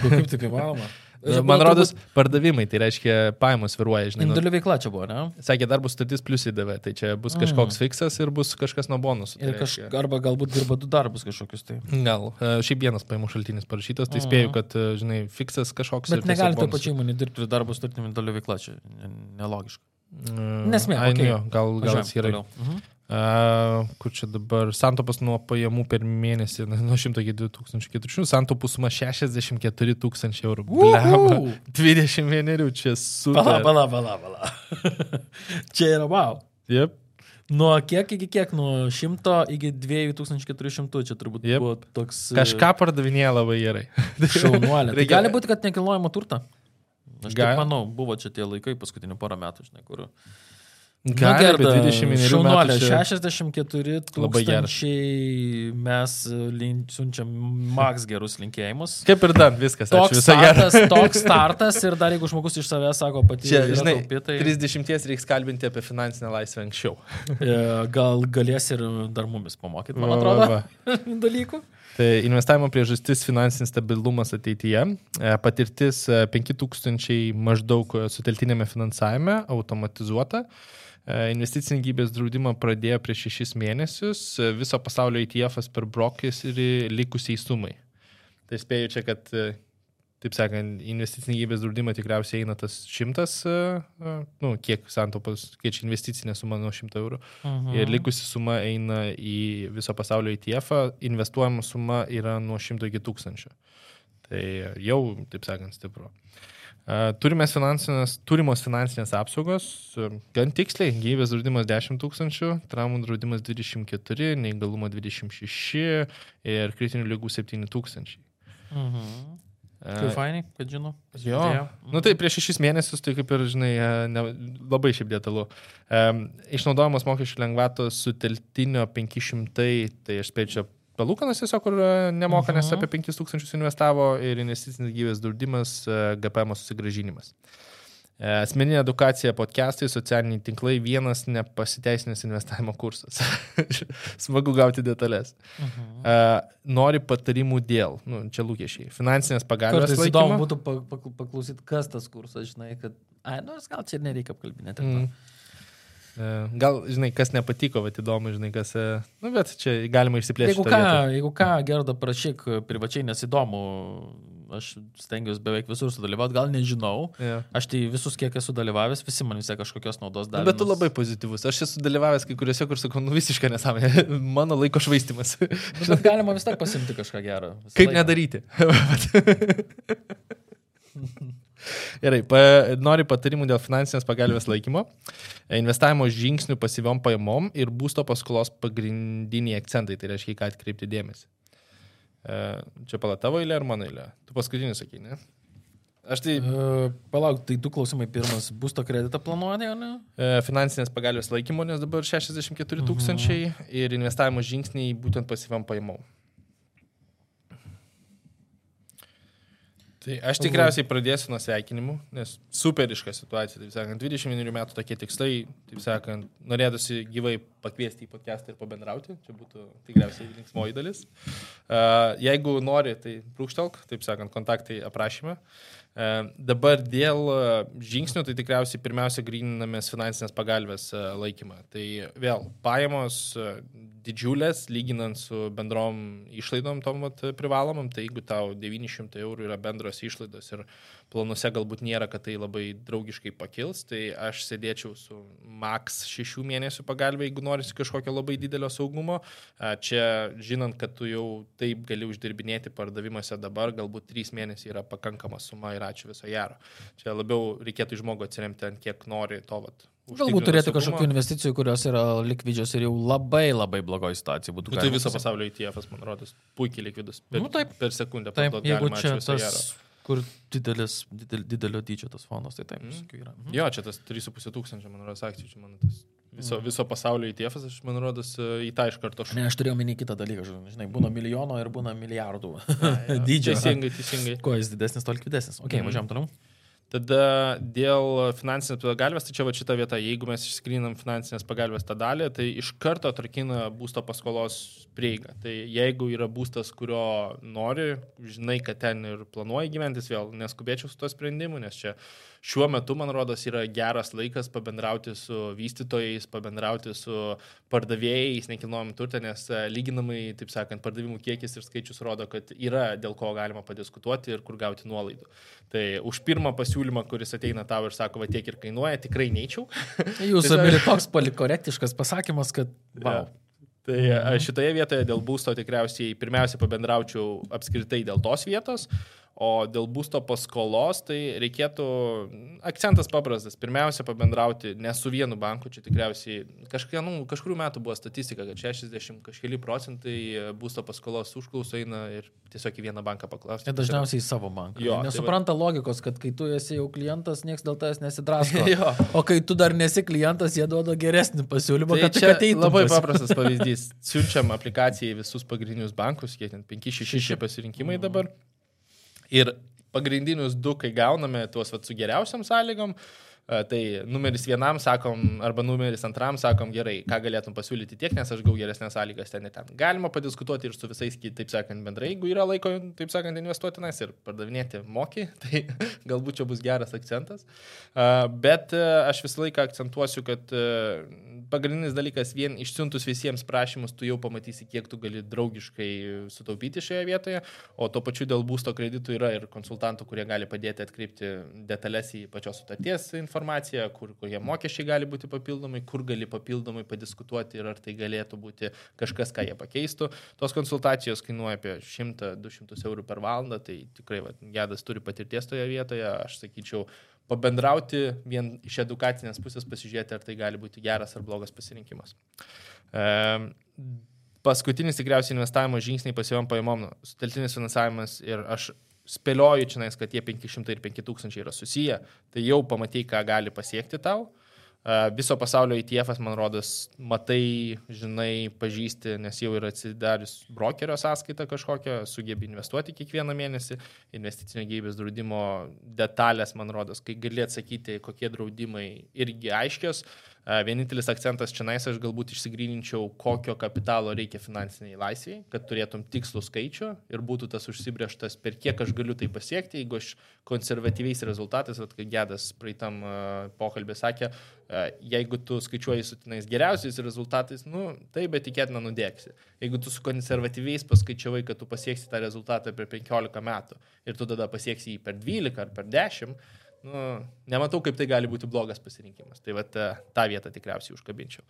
Nu, Kaip taip įmanoma? Man rodos, pardavimai, tai reiškia pajamos viruoja, žinai. nu, Individuali veikla čia buvo, ne? Sakė, darbo sutartis plus įdavė, tai čia bus kažkoks fiksas ir bus kažkas nuo bonusų. tai Ir kaž, reiškia. arba galbūt dirba du darbus kažkokius tai. Gal, e, šiaip vienas pajamų šaltinis parašytas, tai spėju, kad, e, žinai, fiksas kažkoks. Bet tiesiog negali to bonusai. pačiai įmonė dirbti ir darbus turėti individuali veikla, čia ne- nelogiška. Mm, Nesmė, ai, nu jo, gal, gal atskirai. toliau. Mhm. Uh, kur čia dabar santopas nuo pajamų per mėnesį, nuo 100 iki 2400, santopų suma 64 tūkstančiai eurų. Blema, Uhu! 21 čia su... Pala, pala, pala, pala. čia yra wow. Yep. Nuo kiek iki kiek? Nuo 100 iki 2400 čia turbūt Jep. buvo toks... e, Kažką pardavinėja labai gerai. Šaunuolė. Tai gali būti, kad nekilnojama turta. Aš Gal- taip manau, buvo čia tie laikai paskutinių porą metų, žinai, kur... Gali, bet 21 Šaunuolė, metų čia... 64 Labai tūkstančiai mes lin, siunčiam maks gerus linkėjimus. Kaip ir dan, viskas. Toks Ačiū, startas, toks startas ir dar jeigu žmogus iš savęs sako pati, Čia, žinai, taupi, tai 30 reiks kalbinti apie finansinę laisvę anksčiau. e, gal galės ir dar mumis pamokyti, man atrodo, va, va. dalykų. Tai investavimo priežastis - finansinis stabilumas ateityje. E, Patirtis e, 5000 maždaug e, suteltinėme finansavime, automatizuota. E, Investicinį gyvybės draudimą pradėjo prieš šešis mėnesius. E, Viso pasaulio ITF'as per brokis ir likusiai sumai. Tai spėju čia, kad, e, taip sakant, investicinį gyvybės draudimą tikriausiai eina tas šimtas, nu, kiek santaupas, kiek čia investicinė suma nuo šimto eurų. Mhm. Ir likusi suma eina į viso pasaulio ETF, investuojama suma yra nuo 100 iki 1000. Tai jau, taip sakant, stipru. Turimės finansinės, turimos finansinės apsaugos, gan tiksliai, gyvybės draudimas 10 tūkstančių, traumų draudimas 24, neįgalumo 26 ir kritinių lygų 7 tūkstančiai. Mhm. Tai fainai, kad žinau. Jo. Atėjo. Nu tai prieš šešis mėnesius, tai kaip ir, žinai, ne, labai šiaip detalu. Um, išnaudojamos mokesčių lengvatos su teltinio 500, tai aš spėčiau palūkanas tiesiog, e, nemoka, nes Mhm. apie 5000 investavo ir investicinis gyvės draudimas, e, GPM susigražinimas. E, Asmeninė edukacija, podcastai, socialiniai tinklai, vienas nepasiteisinęs investavimo kursas. Smagu gauti detalės. Mhm. Uh, nori patarimų dėl, nu, čia lūkesčiai, finansinės pagalbos. Kartais įdomu būtų pa- pa- paklausyti, kas tas kursas, žinai, kad... Ai, nors gal čia nereikia apkalbinėti. Mm. E, Gal, žinai, kas nepatiko, bet įdomu, žinai, kas... e, Nu, bet čia galima išsiplėsti. Jeigu ką, jeigu ką, Gerda, prašyk privačiai, nes įdomu. Aš stengiuosi beveik visur sudalyvauti, gal nežinau. Ja. Aš tai visus, kiek esu dalyvavęs, visi man vis tiek kažkokios naudos davė. Nu, Bet tu labai pozityvus. Aš esu dalyvavęs kai kuriuose, kur sakau, nu visiškai nesąmonė. Mano laiko švaistimas. Nu, bet galima vis tiek pasimti kažką. Visą Kaip laiką. nedaryti? Gerai, pa, nori patarimų dėl finansinės pagalbės laikymo, e, investavimo žingsnių pasyviom pajamom ir būsto paskolos pagrindiniai akcentai, tai reiškia, ką atkreipti dėmesį. E, Čia pala tavo eilė ar mano eilė? Tu paskutinį sakai, ne? Aš tai Uh, palauk, tai du klausimai. Pirmas, būsto kreditą planuojate, ar ne? e, finansinės pagalbės laikymo, nes dabar 64 tūkstančiai ir investavimo žingsniai būtent pasyviam pajamom. Tai aš tikriausiai pradėsiu nuo sveikinimų, nes superiška situacija, taip sakant, 21 metų tokie tikslai, taip sakant, norėtųsi gyvai pakviesti į podcastą ir pabendrauti, čia būtų tikriausiai linksmoji dalis. Uh, jeigu nori, tai brūkštelk, taip sakant, kontaktai aprašyme. Uh, dabar dėl uh, žingsnių, tai tikriausiai pirmiausia grininamės finansinės pagalbės uh, laikymą. Tai vėl pajamos didžiulės, lyginant su bendrom išlaidom tom vat, privalomam, tai jeigu tau 900 eurų yra bendros išlaidos ir planuose galbūt nėra, kad tai labai draugiškai pakils, tai aš sėdėčiau su maks 6 mėnesių pagalbė, jeigu norisi kažkokio labai didelio saugumo. Čia, žinant, kad tu jau taip gali uždirbinėti pardavimuose dabar, galbūt 3 mėnesiai yra pakankama suma ir ačiū viso gero. Čia labiau reikėtų iš žmogo atsiremti ant kiek nori to vat. Galbūt turėti kažkokių investicijų, kurios yra likvidžios ir jau labai labai blogoje situacijoje būtų. Nu, tai viso pasaulio ITF, man rodos, puikiai likvidus. Per, Nu, taip. per sekundę. Taip, jeigu čia tas, gero. kur didelis, didel, didelio dydžio tas fondas, tai taip, visokių yra. Mhm. Jo, čia tas 3,5 tūkstančio, man rodos, akcijų, čia mano tas viso, Mhm. viso pasaulio ITF, aš man rodos, į tą iš karto Ne, aš turėjau minį kitą dalyką, žinai, būna milijono ir būna milijardų dydžio. Teisingai, teisingai. Kuo jis didesnis, tol likvidesnis. Ok, Mhm. važiuojam toliau. Tada dėl finansinės pagalbės, tai čia va šita vieta, jeigu mes išskrinam finansinės pagalbės tą dalį, tai iš karto atrakina būsto paskolos prieigą. Tai jeigu yra būstas, kurio nori, žinai, kad ten ir planuoji gyventis, vėl neskubėčiau su to sprendimu, nes čia šiuo metu, man rodos, yra geras laikas pabendrauti su vystytojais, pabendrauti su pardavėjais nekilnojam turtą, nes e, lyginamai, taip sakant, pardavimų kiekis ir skaičius rodo, kad yra dėl ko galima padiskutuoti ir kur gauti nuolaidų. Tai už pirmą pasiūlymą, kuris ateina tau ir sako, va tiek ir kainuoja, tikrai neičiau. Jūsų Tiesiog- abili toks polikorektiškas pasakymas, kad... Wow. Tai mhm. šitoje vietoje dėl būsto tikriausiai pirmiausia pabendraučiau apskritai dėl tos vietos, o dėl būsto paskolos tai reikėtų, akcentas paprastas, pirmiausia pabendrauti ne su vienu banku, čia tikriausiai kažkiek, nu, kažkurių metų buvo statistika, kad 60 kažkeli procentai būsto paskolos užklausų eina ir tiesiog į vieną banką paklausti. Ir dažniausiai į savo banką. Jo, tai Nesupranta logikos, kad kai tu esi jau klientas, niekas dėl tavęs nesidrasko. O kai tu dar nesi klientas, jie duoda geresnį pasiūlymą, Tai kad čia tik ateitum labai paprastas pavyzdys. Siunčiam aplikaciją į visus pagrindinius bankus, kiek ten 5-6 pasirinkimai dabar. Ir pagrindinius du, kai gauname tuos vat, su geriausiam sąlygom, e, tai numeris vienam sakom, arba numeris antram sakom, gerai, ką galėtum pasiūlyti tiek, nes aš gau geresnės sąlygas ten ir ten. Galima padiskutuoti ir su visais, taip sakant, bendrai, jeigu yra laiko, taip sakant, investuotinas ir pardavinėti moki, tai galbūt čia bus geras akcentas. Bet e, aš visą laiką akcentuosiu, kad e, pagrindinis dalykas, vien išsiuntus visiems prašymus, tu jau pamatysi, kiek tu gali draugiškai sutaupyti šioje vietoje, o tuo pačiu dėl būsto kreditų yra ir konsultantų, kurie gali padėti atkreipti detalės į pačios sutarties informaciją informaciją, kur kokie mokesčiai gali būti papildomai, kur gali papildomai padiskutuoti ir ar tai galėtų būti kažkas, ką jie pakeistų. Tos konsultacijos kainuoja apie 100-200 eurų per valandą, tai tikrai va, Gedas turi patirties toje vietoje, aš sakyčiau, pabendrauti vien iš edukacinės pusės pasižiūrėti, ar tai gali būti geras ar blogas pasirinkimas. E, paskutinis tikriausiai investavimo žingsniai pasijom pajamom, suteltinis finansavimas ir aš spėlioju čia, kad tie 500 ir 5000 yra susiję, tai jau pamatai, ką gali pasiekti tau. Viso pasaulio ETF, man rodos, matai, žinai, pažįsti, nes jau yra atsidarius brokerio sąskaitą kažkokią, sugebi investuoti kiekvieną mėnesį, investicinio gyvybės draudimo detalės, man rodos, kai gali atsakyti, kokie draudimai irgi aiškios, Vienintelis akcentas čia nais aš galbūt išsigryninčiau, kokio kapitalo reikia finansiniai laisviai, kad turėtum tikslų skaičių ir būtų tas užsibrieštas, per kiek aš galiu tai pasiekti, jeigu aš konservatyviais rezultatais, at kai Gedas praeitam pokalbė sakė, jeigu tu skaičiuoji su tenais geriausiais rezultatais, nu, tai bet tikėtina nudėksi. Jeigu tu su konservatyviais paskaičiavai, kad tu pasieksi tą rezultatą per 15 metų ir tu tada pasieksi jį per 12 ar per 10, nu, nematau, kaip tai gali būti blogas pasirinkimas. Tai va tą vietą tikriausiai užkabinčiau.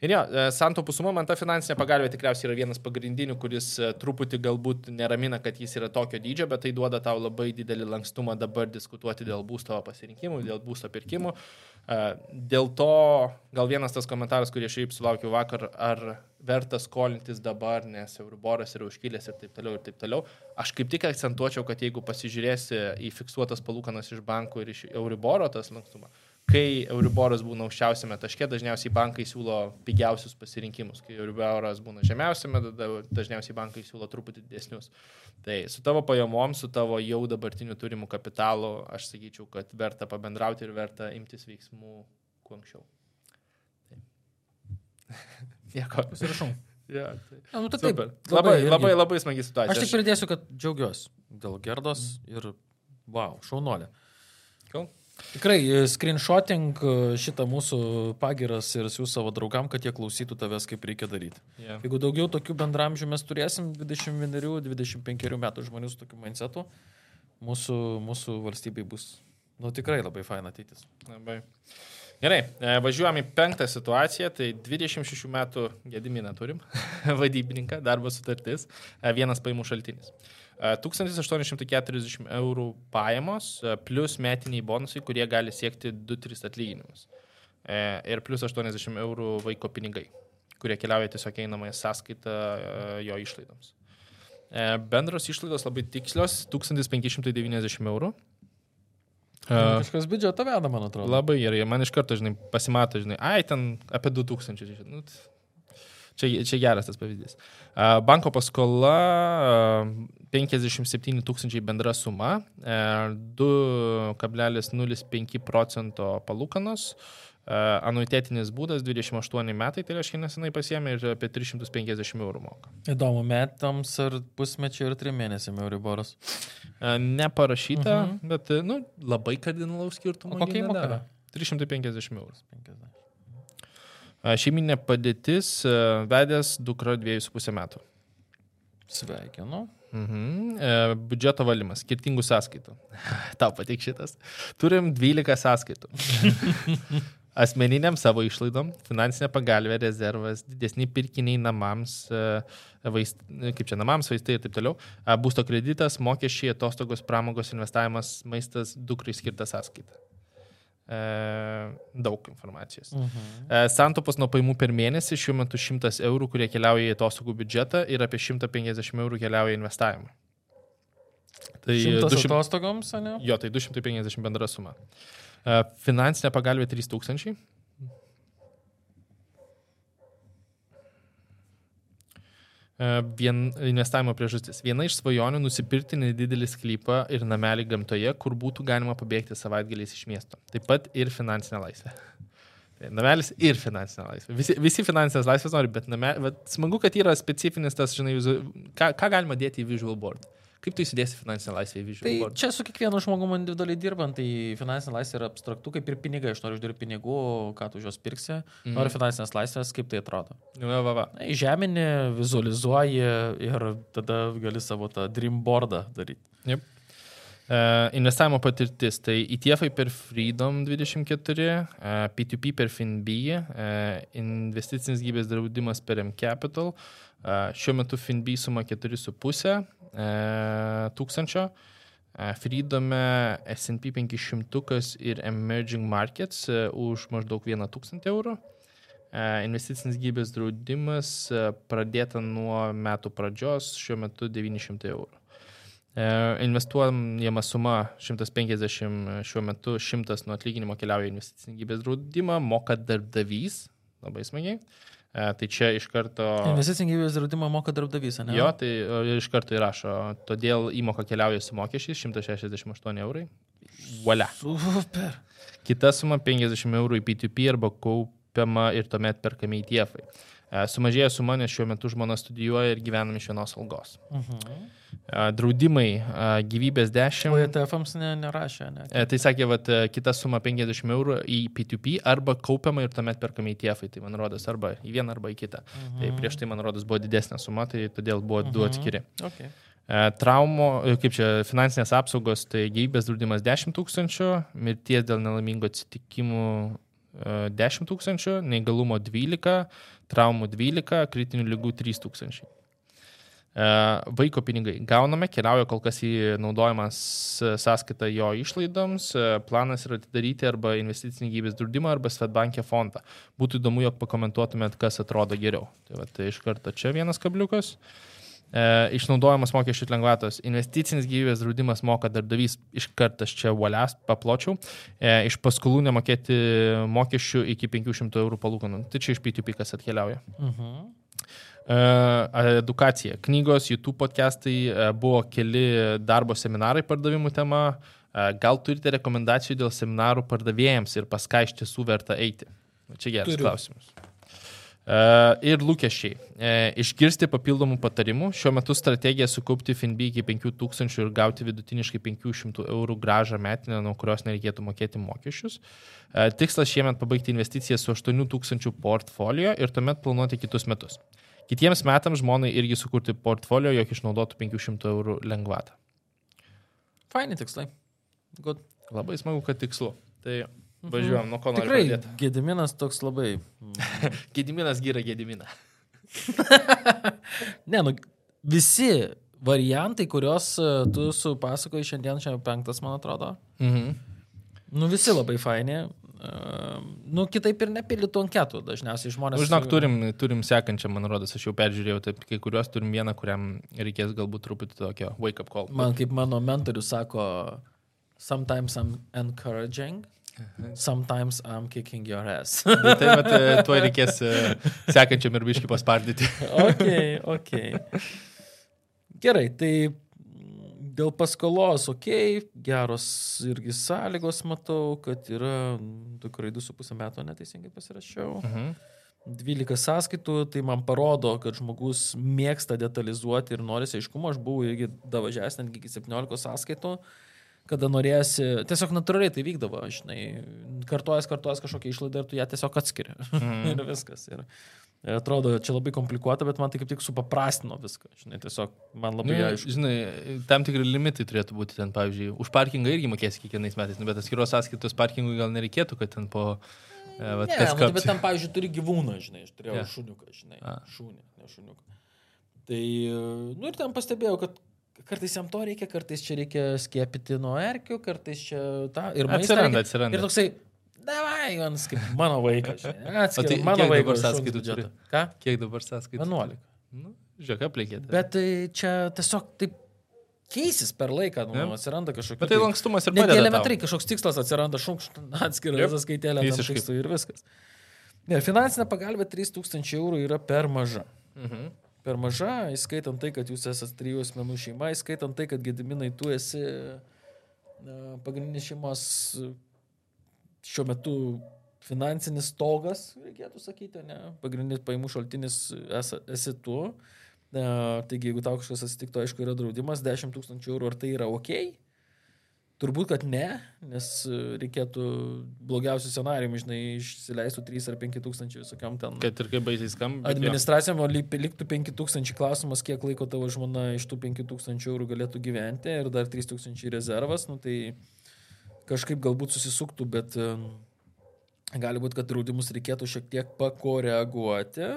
Ir jo, e, santaupų suma, man ta finansinė pagalbė tikriausiai yra vienas pagrindinių, kuris e, truputį galbūt neramina, kad jis yra tokio dydžio, bet tai duoda tau labai didelį lankstumą dabar diskutuoti dėl būsto pasirinkimų, dėl būsto pirkimų. E, dėl to gal vienas tas komentaras, kurį šiaip sulaukiu vakar, ar verta skolintis dabar, nes Euriboras yra užkilęs ir taip toliau ir taip toliau. Aš kaip tik akcentuočiau, kad jeigu pasižiūrėsi į fiksuotas palūkanas iš bankų ir iš Euriboro tas lankstumą, kai Euriboras būna aukščiausiame taške, dažniausiai bankai siūlo pigiausius pasirinkimus. Kai Euriboras būna žemiausiame, dažniausiai bankai siūlo truputį didesnius. Tai su tavo pajamom, su tavo jau dabartiniu turimu kapitalu, aš sakyčiau, kad verta pabendrauti ir verta imtis veiksmų kuo anksčiau. Nieko. Pasirašau. Ja, tai. Na, nu, tai taip, labai, labai, labai, labai smagi situacija. Aš tik pridėsiu, kad džiaugiuosi dėl gerdos ir wow, šaunolė. Cool. Tikrai, e, screenshotting e, šitą mūsų pagiras ir siūs savo draugam, kad jie klausytų tavęs, kaip reikia daryti. Yeah. Jeigu daugiau tokių bendramžių mes turėsim, 21-25 metų žmonių su tokiu mindsetu, mūsų, mūsų valstybei bus, nu tikrai labai faina ateitis. Labai. Gerai, e, važiuojam į penktą situaciją, tai 26 metų gediminą turim, vadybininką, darbo sutartis, vienas paimų šaltinis. 1840 eurų pajamos plus metiniai bonusai, kurie gali siekti 2-3 atlyginimus. E, ir plus 80 eurų vaiko pinigai, kurie keliauja tiesiog einamąją sąskaitą e, jo išlaidoms. E, bendros išlaidos labai tikslios - 1590 eurų. Kažkas biudžeto veda, man atrodo. Labai gerai, man iš karto, žinai, pasimato, žinai, ai, ten apie 2000, žinai, nu, Čia, čia geras tas pavyzdys. Banko paskola 57 tūkstančiai bendra suma, 2,05 procento palūkanos, anuitetinis būdas 28 metai, tai reiškia nesenai pasiemė ir apie 350 eurų moka. Įdomu, metams ar pusmečio ir trim mėnesiam Euriboras? Neparašyta, uh mhm. -huh. bet nu, labai kardinalaus skirtumo. Kokia įmoka? 350 eurų. 50. Šeiminė padėtis vedęs dukra dviejus su pusę metų. Sveikinu. Mhm. E, biudžeto valymas, skirtingų sąskaitų. Tau patik šitas. Turim 12 sąskaitų. Asmeniniam savo išlaidom, finansinė pagalbė, rezervas, didesni pirkiniai namams, vaist, kaip čia namams, vaistai ir taip toliau, būsto kreditas, mokesčiai, atostogos, pramogos, investavimas, maistas, dukrai skirta sąskaita. E, daug informacijos. Uh mhm. -huh. e, Santopos nuo paimų per mėnesį šiuo metu 100 eurų, kurie keliauja į atostogų biudžetą ir apie 150 eurų keliauja į investavimą. Tai 200 atostogoms, ne? Jo, tai 250 bendra suma. E, finansinė pagalbė 3000. Vien, investavimo priežastis. Viena iš svajonių - nusipirkti nedidelį sklypą ir namelį gamtoje, kur būtų galima pabėgti savaitgaliais iš miesto. Taip pat ir finansinė laisvė. Tai namelis ir finansinė laisvė. Visi, visi finansinės laisvės nori, bet, name, bet smagu, kad yra specifinis tas, žinai, ką, ką galima dėti į visual board. Kaip tu įsidėsi finansinę laisvę į vižą? Tai board? čia su kiekvienu žmogumi individualiai dirbant, tai finansinė laisvė yra abstraktu, kaip ir pinigai. Aš noriu uždirbti pinigų, ką tu už juos pirksi. Mm. Noriu finansinės laisvės, kaip tai atrodo. Va, va, va. Žeminį, vizualizuoji ir tada gali savo tą dream boardą daryti. Yep. Investavimo patirtis. Tai ETF per Freedom 24, uh, P2P per FinB, uh, investicinis gyvės draudimas per M Capital. Uh, šiuo metu FinB suma 4,5 uh, tūkstančio. Freedome SP 500 ir Emerging Markets už maždaug 1000 eurų. Investicinis gyvės draudimas pradėta nuo metų pradžios, šiuo metu 900 eurų. E, investuojama suma 150 šiuo metu 100 nuo atlyginimo keliauja į investicinį gyvybės draudimą, moka darbdavys, labai smagiai. E, tai čia iš karto... Investicinį gyvybės draudimą moka darbdavys, ne? Jo, tai e, iš karto įrašo. Todėl įmoka keliauja su mokesčiais 168 eurai. Volia. Super. Kita suma 50 eurų į P2P arba kaupiama ir tuomet perkami į tiefai. Sumažėjo suma, nes šiuo metu žmona studijuoja ir gyvenam iš vienos algos. Mhm. -huh. Draudimai gyvybės 10. O ETF-ams ne, nerašė, ne? Tai sakė, vat, kita suma 50 eurų į P2P arba kaupiama ir tuomet perkami TF, tai man rodos arba į vieną arba į kitą. -huh. Tai prieš tai man rodos buvo didesnė suma, tai todėl buvo -huh. du atskiri. Okay. Traumo, kaip čia, finansinės apsaugos, tai gyvybės draudimas 10 tūkstančių, mirties dėl nelaimingo atsitikimų 10 tūkstančių, neįgalumo 12, traumų 12, kritinių lygų 3 tūkstančiai. Vaiko pinigai gauname, keliauja kol kas į naudojamas sąskaitą jo išlaidoms, planas yra atidaryti arba investicinį gyvybės draudimą, arba Svetbankė fondą. Būtų įdomu, jog pakomentuotumėt, kas atrodo geriau. Tai, va, tai iš karto čia vienas kabliukas. E, išnaudojamas mokesčių lengvatos. Investicinis gyvybės draudimas moka darbdavys iš karto aš čia valias papločiau. E, iš paskolų nemokėti mokesčių iki 500 eurų palūkanų. Tai čia iš P2P kas atkeliauja. Uh -huh. E, edukacija. Knygos, YouTube podcastai, e, buvo keli darbo seminarai pardavimų tema. E, gal turite rekomendacijų dėl seminarų pardavėjams ir pas ką iš tiesų verta eiti? Čia geras Turiu. klausimas. Uh, ir lūkesčiai. Uh, išgirsti papildomų patarimų. Šiuo metu strategija sukaupti FinB iki 5000 ir gauti vidutiniškai 500 eurų gražą metinę, nuo kurios nereikėtų mokėti mokesčius. Uh, tikslas šiemet pabaigti investiciją su 8000 portfolio ir tuomet planuoti kitus metus. Kitiems metams žmonai irgi sukurti portfolio, jog išnaudotų 500 eurų lengvatą. Faini tikslai. Good. Labai smagu, kad tikslu. Tai važiuojam, nuo ko nori Tikrai, pradėti. Gediminas toks labai. Gediminas gyra Gediminą. ne, nu, visi variantai, kuriuos e, tu supasakoji šiandien, šiandien penktas, man atrodo. Mhm. Nu, visi labai faini. Uh, nu, kitaip ir nepildytų anketų. Dažniausiai žmonės. Nu, žinok, turim, turim sekančią, man rodos, aš jau peržiūrėjau, taip kai kuriuos turim vieną, kuriam reikės galbūt truputį tokio wake up call. Man kaip mano mentorius sako, sometimes I'm encouraging, sometimes I'm kicking your ass. Bet tai vat, e, tuo reikės e, sekančiam ir biškai paspardyti. ok, ok. Gerai, tai dėl paskolos, ok, geros irgi sąlygos matau, kad yra tikrai 2,5 metų neteisingai pasirašiau. Uh -huh. 12 sąskaitų, tai man parodo, kad žmogus mėgsta detalizuoti ir norisi aiškumo. Aš buvau irgi davažiavęs netgi iki 17 sąskaitų, kada norėsi, tiesiog natūraliai tai vykdavo, žinai, kartuojas, kartuojas kažkokią išlaidą ir tu ją tiesiog atskiri. Mm. ir viskas. Ir, atrodo, čia labai komplikuota, bet man tai kaip tik supaprastino viską. Žinai, tiesiog man labai Nu, aišku. žinai, tam tikri limitai turėtų būti ten, pavyzdžiui, už parkingą irgi mokėsi kiekvienais metais, nu, bet atskiros sąskaitos parkingui gal nereikėtų, kad ten po... E, vat, Ne, kas nu, tai bet ten, pavyzdžiui, turi gyvūną, žinai, aš turėjau yeah. šuniuką, žinai, A. šunį, ne šuniuką. Tai, nu ir ten pastebėjau, kad kartais jam to reikia, kartais čia reikia skiepyti nuo erkių, kartais čia tą ir maistą Atsiranda, reikia. atsiranda. Ir toksai, davai, Jonas, kaip mano vaikas, žinai, atskirai, tai mano vaikas. sąskaitų turi? Ką? Kiek dabar sąskaitų? 11. Nu, žiūrėk, aplinkėte. Bet tai čia tiesiog taip keisis per laiką, nu, Jo. atsiranda kažkokia. Bet tai lankstumas ir padeda. elementariai kažkoks tikslas atsiranda, šunkšt Jep. sąskaitėlę, Visiškai. visiškai ir viskas. Ne, finansinė pagalba 3000 eurų yra per maža. Mhm. Per maža, įskaitant tai, kad jūs esate trijų asmenų šeima, įskaitant tai, kad Gediminai tu esi pagrindinis šeimos šiuo metu finansinis stogas, reikėtų sakyti, ne? Pagrindinis paimų šaltinis esi, esi tu. Taigi, jeigu tau kažkas atsitiktų, aišku, yra draudimas 10 tūkstančių eurų, ar tai yra ok? Turbūt, kad ne, nes e, reikėtų blogiausių scenarijų, žinai, išsileistų 3 ar 5 tūkstančių visokiam ten. Kad ir kaip baisiai skamba. Administracijom liktų 5 tūkstančių klausimas, kiek laiko tavo žmona iš tų 5 tūkstančių eurų galėtų gyventi ir dar 3 tūkstančiai rezervas, nu tai kažkaip galbūt susisuktų, bet e, gali būti, kad draudimus reikėtų šiek tiek pakoreguoti,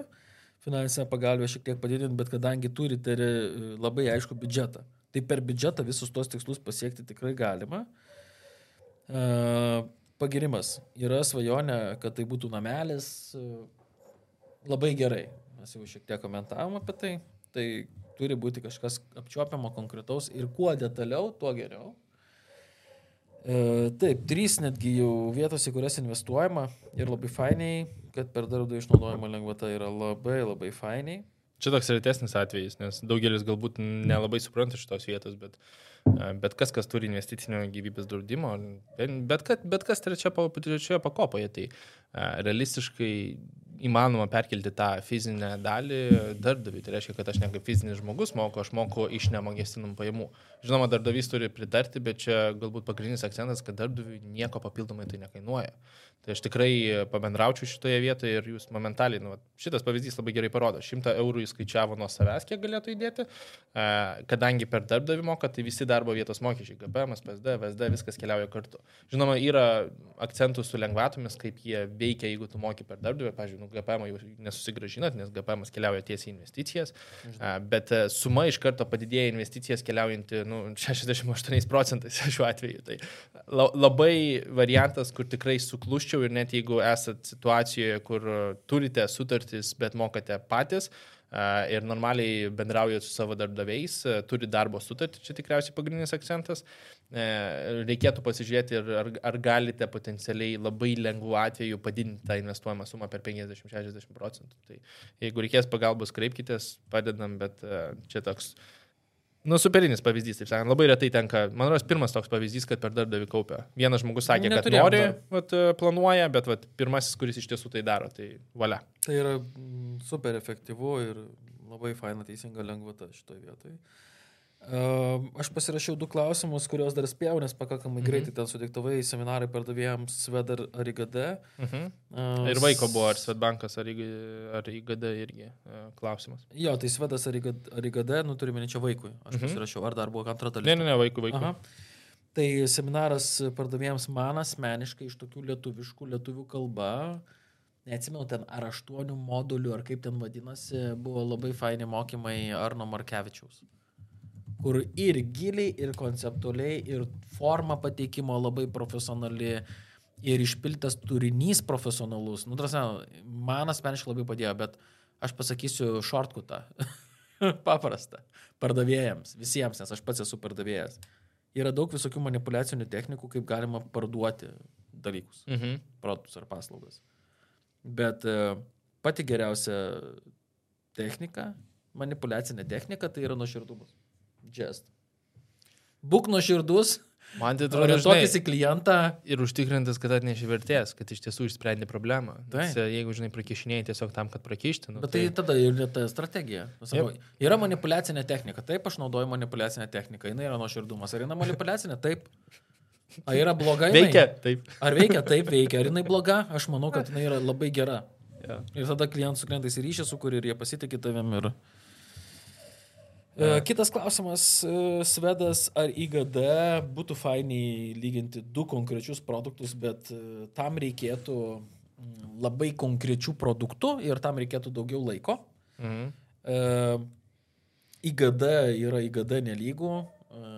finansinę pagalbą šiek tiek padidinti, bet kadangi turite e, labai aišku biudžetą, tai per biudžetą visus tos tikslus pasiekti tikrai galima. E, Pagirimas. Yra svajonė, kad tai būtų namelis. e, Labai gerai. Mes jau šiek tiek komentavom apie tai. Tai turi būti kažkas apčiuopiamo, konkretaus ir kuo detaliau, tuo geriau. E, taip, trys netgi jau vietos, į kurias investuojama ir labai fainiai, kad per darbdavio išnaudojimo lengvata yra labai labai fainiai. Čia toks retesnis atvejis, nes daugelis galbūt nelabai supranta šitos vietos, bet, bet kas, kas turi investicinio gyvybės draudimo, bet, kad, bet kas trečia, trečioje pakopoje, tai realistiškai įmanoma perkelti tą fizinę dalį darbdaviui. Tai reiškia, kad aš ne kaip fizinis žmogus moku, aš moku iš nemokestinamų pajamų. Žinoma, darbdavys turi pritarti, bet čia galbūt pagrindinis akcentas, kad darbdaviui nieko papildomai tai nekainuoja. Tai aš tikrai pabendraučiau šitoje vietoje ir jūs momentaliai, nu, šitas pavyzdys labai gerai parodo. 100 eurų įskaičiavo nuo savęs, kiek galėtų įdėti, e, kadangi per darbdavį moka, tai visi darbo vietos mokesčiai, GPM, PSD, VSD, viskas keliauja kartu. Žinoma, yra akcentų su lengvatomis, kaip jie veikia, jeigu tu moki per darbdavį, pavyzdžiui, nu, GPM jau nesusigražinat, nes GPM keliauja tiesiai į investicijas, e, bet e, suma iš karto padidėja investicijas keliaujanti nu, 68 procentais šiuo atveju. Tai la, labai variantas, kur tikrai sukluščiau ir net jeigu esat situacijoje, kur turite sutartis, bet mokate patys ir normaliai bendraujate su savo darbdaviais, turi darbo sutartį, čia tikriausiai pagrindinis akcentas, e, reikėtų pasižiūrėti, ar, ar galite potencialiai labai lengvų atveju padidinti tą investuojamą sumą per 50-60 procentų. Tai jeigu reikės pagalbos, kreipkitės, padedam, bet čia toks Nu, superinis pavyzdys, taip sakant, labai retai tenka. Man rodos, pirmas toks pavyzdys, kad per darbdavį kaupia. Vienas žmogus sakė, kad Neturėjom nori, vat, planuoja, bet vat, pirmasis, kuris iš tiesų tai daro, tai valia. Tai yra mm, super efektyvu ir labai faina teisinga lengvata šitoje vietoje. Uh, aš pasirašiau du klausimus, kuriuos dar spėjau, nes pakankamai Mhm. greitai ten sudiktavai seminarai pardavėjams Svedar ar IGD. Mhm. Uh, Ir vaiko buvo, ar Svetbankas, ar, ar IGD irgi e, klausimas. Jo, tai Svedas ar IGD, ar IGD nu turime čia vaikui. Aš Mhm. pasirašiau, ar dar buvo antra dalis. Ne, ne, ne, vaikų, vaikų. Aha. Tai seminaras pardavėjams man asmeniškai iš tokių lietuviškų, lietuvių kalba, neatsimenu ten ar aštuonių modulių, ar kaip ten vadinasi, buvo labai faini mokymai Arno Markevičiaus. Kur ir giliai, ir konceptualiai, ir forma pateikimo labai profesionali, ir išpiltas turinys profesionalus. Nu, trasa, man asmeniškai labai padėjo, bet aš pasakysiu shortcutą. Paprasta. Pardavėjams, visiems, nes aš pats esu pardavėjas. Yra daug visokių manipulacinių technikų, kaip galima parduoti dalykus, Mhm. produktus ar paslaugas. Bet e, pati geriausia technika, manipulacinė technika, tai yra nuoširdumas. Just. Būk nuoširdus, Man tai atrodo, orientuokis žinai, į klientą. ir užtikrintas, kad atneši vertės, kad iš tiesų išsprendė problemą. Nes, e, jeigu, žinai, prakišinėjai tiesiog tam, kad prakišti, nu, Bet tai tada ir ta strategija. Nu, Sakau, yra manipulacinė technika. Taip, aš naudoju manipulacinę techniką. Jis yra nuoširdumas. Ar jinai manipulacinė? Taip. Ar yra bloga? jinai? veikia, taip. Ar veikia? Taip veikia. Ar jinai bloga? Aš manau, kad jinai yra labai gera. Ja. Ir tada klientų su klientais ryšį sukūrė ir jie pasitikė tavim. Ir... E, Kitas klausimas, e, Svedas ar IGD būtų fainiai lyginti du konkrečius produktus, bet e, tam reikėtų mm, labai konkrečių produktų ir tam reikėtų daugiau laiko. Mhm. E, IGD yra IGD nelygų. E,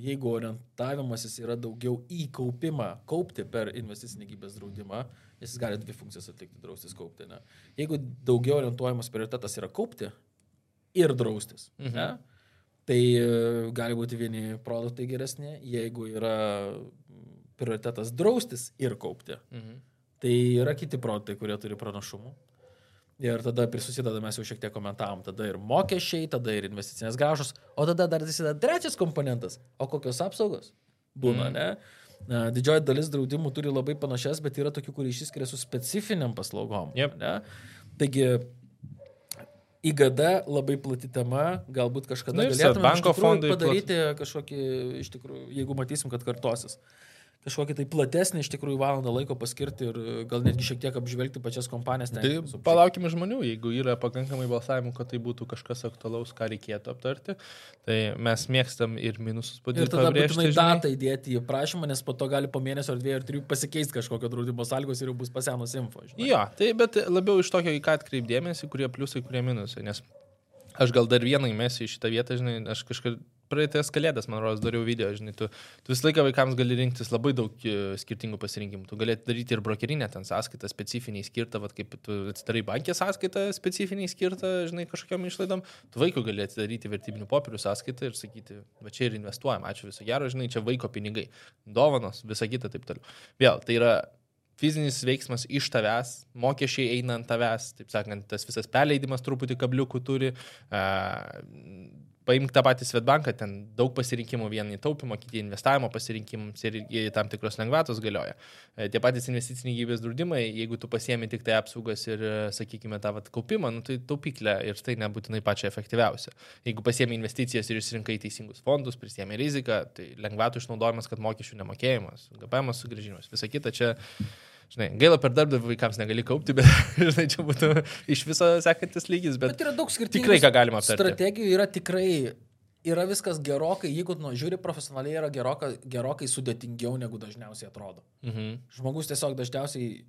Jeigu orientavimasis yra daugiau į kaupimą, kaupti per investicinį gyvybės draudimą, jis gali dvi funkcijas atlikti - draustis kaupti. Ne? Jeigu daugiau orientuojamas prioritetas yra kaupti ir draustis, Mhm. ne? tai e, gali būti vieni produktai geresni, jeigu yra prioritetas draustis ir kaupti, Mhm. Tai yra kiti produktai, kurie turi pranašumų. Ir tada prisusideda, mes jau šiek tiek komentavom, tada ir mokesčiai, tada ir investicinės gražos, o tada dar prisideda trečias komponentas. O kokios apsaugos? Būna, Mm. ne? Didžioji dalis draudimų turi labai panašias, bet yra tokių, kurie išsiskiria su specifiniam paslaugom. Jep. Ne? Taigi, IGD labai plati tema, galbūt kažkada ir galėtume Swedbanko fondai padaryti kažkokį, iš tikrųjų, jeigu matysim, kad kartosis. Kažkokį tai platesnį iš tikrųjų valandą laiko paskirti ir gal netgi šiek tiek apžvelgti pačias kompanijas. Tai palaukime žmonių, jeigu yra pakankamai balsavimų, kad tai būtų kažkas aktualaus, ką reikėtų aptarti. Tai mes mėgstam ir minusus Ir padėti. tada būtinai datą įdėti į prašymą, nes po to gali po mėnesio ar dviejų ar trijų pasikeisti kažkokio draudimo sąlygos ir jau bus pasenus info. Žinai. Jo, tai bet labiau iš tokio, į ką atkreipdėmėsi, kurie pliusai, kurie minusai. Nes aš gal dar vieną įmesiu į šitą vietą, žinai, aš kažkaip praeitas kalėdas, man rodos, dariau video, žinai, tu, tu visą laiką vaikams gali rinktis labai daug e, skirtingų pasirinkimų. Tu gali daryti ir brokerinę ten sąskaitą specifiniai skirtą, vat, kaip tu atsidarai bankė sąskaitą specifiniai skirtą, žinai, kažkokiam išlaidom. Tu vaikų gali atidaryti vertybinių popierių sąskaitą ir sakyti, va čia ir investuojam, ačiū viso gero, žinai, čia vaiko pinigai, dovanos, visa kita taip toliau. Vėl, tai yra fizinis veiksmas iš tavęs, mokesčiai eina ant tavęs, taip sakant, tas visas perleidimas truputį kabliukų turi. Uh, Paimk tą patį Svetbanką, ten daug pasirinkimų, vieni taupimo, kiti investavimo pasirinkimams ir tam tikros lengvatos galioja. E, Tie patys investiciniai gyvybės draudimai, jeigu tu pasiemi tik tai apsaugas ir, e, sakykime, tą vat, kaupimą, nu, tai taupyklė ir tai nebūtinai pačia efektyviausia. Jeigu pasiemi investicijas ir išsirinkai teisingus fondus, prisėmė riziką, tai lengvatų išnaudojimas, kad mokesčių nemokėjimas, GPM sugrįžimas, visa kita čia Žinai, gaila per darbdavį vaikams negali kaupti, bet žinai, čia būtų iš viso sekantis lygis, bet, Bet yra daug skirtingų tikrai ką galima aptarti. strategijų, yra tikrai, yra viskas gerokai, jeigu nu, žiūri profesionaliai, yra gerokai, gerokai sudėtingiau negu dažniausiai atrodo. Mhm. Žmogus tiesiog dažniausiai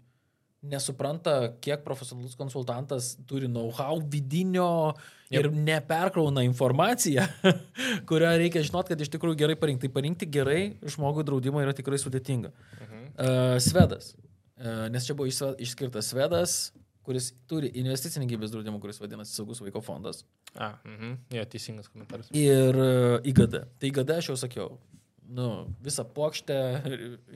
nesupranta, kiek profesionalus konsultantas turi know-how vidinio ir neperkrauna informaciją, kurią reikia žinot, kad iš tikrųjų gerai parinkti. Tai parinkti gerai žmogui draudimą yra tikrai sudėtinga. Mhm. Uh, Svedas. Uh, nes čia buvo išskirtas Svedas, kuris turi investicinį gyvybės draudimą, kuris vadinasi Saugus vaiko fondas. A, mhm. jo, teisingas komentaras. Ir uh, IGD. Tai IGD aš jau sakiau. Nu, visą plokštę,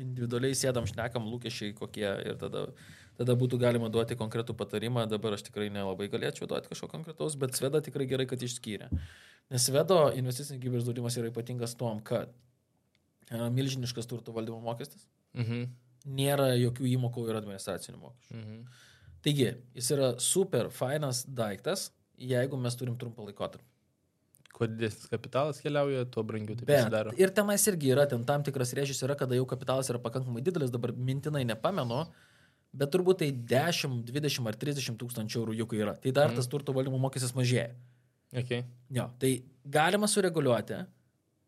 individualiai sėdam, šnekam lūkesčiai kokie ir tada, tada būtų galima duoti konkretų patarimą. Dabar aš tikrai nelabai galėčiau duoti kažko konkretaus, bet Sveda tikrai gerai, kad išskyrė. Nes Svedo investicinis gyvybės draudimas yra ypatingas tom, kad e, milžiniškas turto valdymo mokestis, Mhm. Nėra jokių įmokų ir administracinių mokesčių. Mhm. Taigi, jis yra super fainas daiktas, jeigu mes turim trumpą laikotarpį. Kuo didesnis kapitalas keliauja, tuo brangiau tai pasidaro. ir tenais irgi yra ten tam tikras rėžis, yra, kada jau kapitalas yra pakankamai didelis, dabar mintinai nepamenu, bet turbūt tai 10, 20 ar 30 tūkstančių eurų juk yra. Tai dar Mhm. tas turto valdymo mokestis mažėja. Okay. Jo, tai galima sureguliuoti,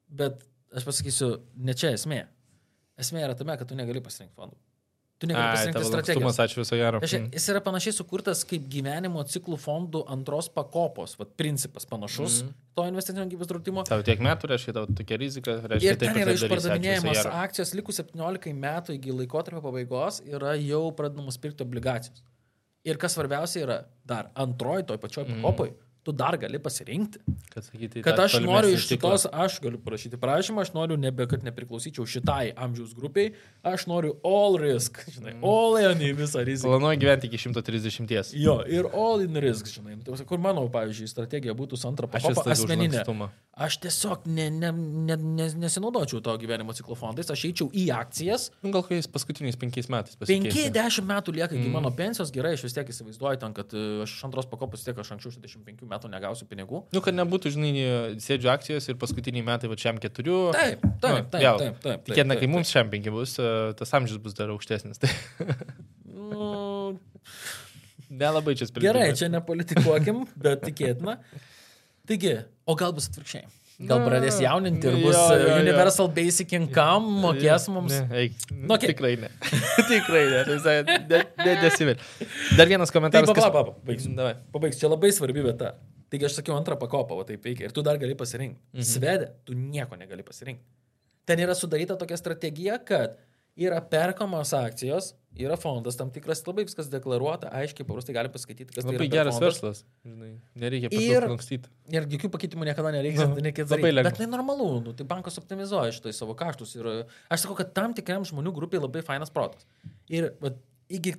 bet aš pasakysiu, ne čia esmė. Esmė yra tame, kad tu negali pasirinkti fondų. Tu negali Ai, pasirinkti tavo strategijos. ačiū viso gero. Reiškia, jis yra panašiai sukurtas kaip gyvenimo ciklų fondų antros pakopos, vat, principas panašus mm. -hmm. to investicinio gyvybės draudimo. Tau tiek metų, reiškia, tau tokia rizika, reiškia, Ir ten yra taip viso išpardavinėjimas akcijos likus 17 metų iki laikotarpio pabaigos yra jau pradedamos pirkti obligacijos. Ir kas svarbiausia yra, dar antroji toj pačioj Mhm. pakopoj, tu dar gali pasirinkti. Kad, sakyti, Kad aš noriu iš šitos, aš galiu parašyti prašymą, aš noriu nebe, kad nepriklausyčiau šitai amžiaus grupiai, aš noriu all risk, žinai, Mhm. all in visą riziką. Planuoju gyventi iki 130. Jo, ir all in risk, žinai. Nu, Kur mano, pavyzdžiui, strategija būtų pakopa esu asmeninė. Aš tiesiog ne, ne, ne, ne, nesinaudočiau to gyvenimo ciklo fondais, aš eičiau į akcijas. Nu, gal kokiais paskutiniais penkiais metais pasikeis. 5-10 metų lieka iki Mm. mano pensijos, gerai, aš vis tiek įsivaizduoju ten, kad e, aš iš antros pakopos tiek aš anksčiau 65 metų negausiu pinigų. Nu, kad nebūtų, žinai, sėdžiu akcijos ir paskutiniai metai va šiam keturių. Taip, taip, taip, vėl. taip, taip. Tikėtina, taip, kai mums šiam penki bus, e, tas amžius bus dar aukštesnis. Tai Nu, nelabai čia sprendžiu. gerai, čia nepolitikuokim, bet tikėtina. Taigi, o gal bus atvirkščiai? Gal pradės jauninti ir jo, bus jo, jo. Universal Basic Income, mokės mums. Ne, eik. Nu, okei. Tikrai ne. Tikrai ne. Visai ne, ne desivėl. Dar vienas komentaras. papa, papa, baigsiu. Davai. Pabaigs, čia labai svarbi vieta. Taigi aš sakiau antrą pakopą, o taip veikia. Ir tu dar gali pasirinkti. Mhm. Svedė, tu nieko negali pasirinkti. Ten yra sudaryta tokia strategija, kad yra perkamos akcijos, yra fondas tam tikras, labai viskas deklaruota, aiškiai, paprastai gali paskaityti, kas Labai tai yra. per geras fondas. verslas. Žinai, nereikia Ir- lankstyti. Ir jokių pakeitimų niekada nereikia. Nu, nereikia labai lengva. Bet tai normalu, nu, tai bankas optimizuoja šitai savo kaštus. Ir aš sakau, kad tam tikriam žmonių grupiai labai fainas protas. Ir vat, iki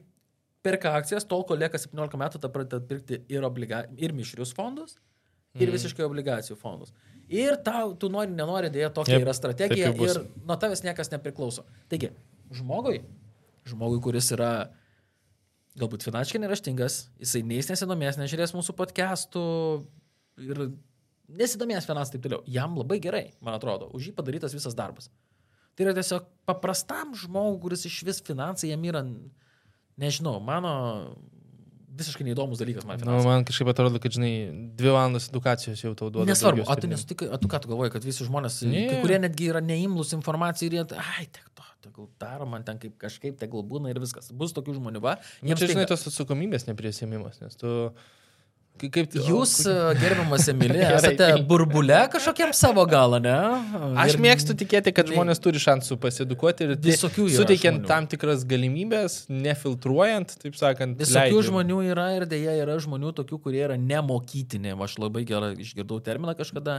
perka akcijas, tol, kol lieka 17 metų, ta pradeda pirkti ir, obliga... ir mišrius fondus, ir Mhm. visiškai obligacijų fondus. Ir tau, tu nori, nenori, dėja, tokia Jep, yra strategija ir nuo tavęs niekas nepriklauso. Taigi, žmogui, žmogui, kuris yra galbūt finansiškai neraštingas, jisai neįs nesidomės, nežiūrės mūsų podcastų ir nesidomės finansai taip toliau. Jam labai gerai, man atrodo, už jį padarytas visas darbas. Tai yra tiesiog paprastam žmogui, kuris iš vis finansai jam yra, nežinau, mano visiškai neįdomus dalykas man. Nu, Finansai. man kažkaip atrodo, kad, žinai, dvi valandas edukacijos jau tau duoda. Nesvarbu, o tu nesutikai, o tu ką tu galvoji, kad visi žmonės, Ne. kai kurie netgi yra neimlus informacijai ir jie, ai, tiek to, tegul daro man ten kaip kažkaip, tegul būna ir viskas. Bus tokių žmonių, va. Nu, jiems čia, žinai, tos atsakomybės neprisėmimas, nes tu... Kaip, Jūs, gerbiamas Emilė, esate burbule kažkokiam savo galą, ne? Aš Ir mėgstu tikėti, kad žmonės turi šansų pasiedukuoti ir Visokių yra suteikiant žmonių. tam tikras galimybės, nefiltruojant, taip sakant. Visokių leidžiant. žmonių yra ir dėja yra žmonių tokių, kurie yra nemokytini. Aš labai gerai išgirdau terminą kažkada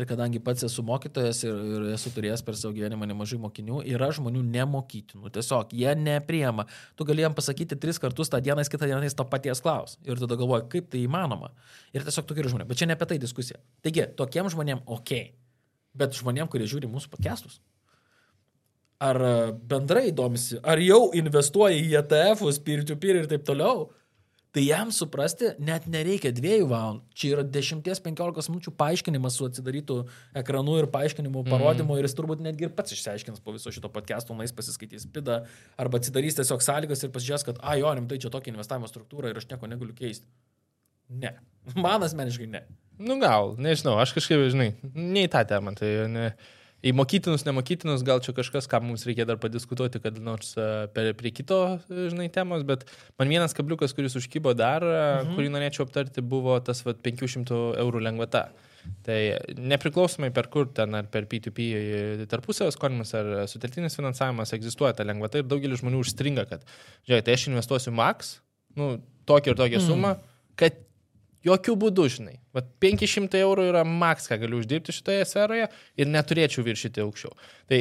ir kadangi pats esu mokytojas ir, ir esu turėjęs per savo gyvenimą nemažai mokinių, yra žmonių nemokytinų. Tiesiog jie nepriema. Tu galėjom pasakyti tris kartus tą dieną, kitą dieną jis to paties klaus. Ir tada galvoji, kaip tai įmanoma. Ir tiesiog tokie žmonės. Bet čia ne apie tai diskusija. Taigi, tokiem žmonėm ok. Bet žmonėm, kurie žiūri mūsų podcastus, ar bendrai domisi, ar jau investuoja į ETF-us, peer-to-peer ir taip toliau, tai jam suprasti net nereikia dviejų valandų. Čia yra 10-15 minučių paaiškinimas su atsidarytų ekranu ir paaiškinimu, parodymu mm. ir jis turbūt netgi ir pats išsiaiškins po viso šito podcast'o, nais pasiskaitys pidą arba atsidarys tiesiog sąlygas ir pasižiūrės, kad, a, jo, rimtai čia tokia investavimo struktūra ir aš nieko negaliu keisti. Ne. Man asmeniškai ne. Nu gal, nežinau, aš kažkaip, žinai, ne į tą temą. Tai ne, į mokytinus, nemokytinus, gal čia kažkas, ką mums reikia dar padiskutuoti, kad nors e, per, prie kito, e, žinai, temos, bet man vienas kabliukas, kuris užkybo dar, mhm. kurį norėčiau aptarti, buvo tas vat, 500 eurų lengvata. Tai nepriklausomai per kur ten, ar per P2P tarpusavio skolinimas, ar suteltinis finansavimas egzistuoja ta lengvata ir daugelis žmonių užstringa, kad, žiūrėk, tai aš investuosiu max, nu, tokią ir tokią sumą, kad Jokių būdų, žinai. Vat 500 eurų yra maks, ką galiu uždirbti šitoje sferoje ir neturėčiau viršyti aukščiau. Tai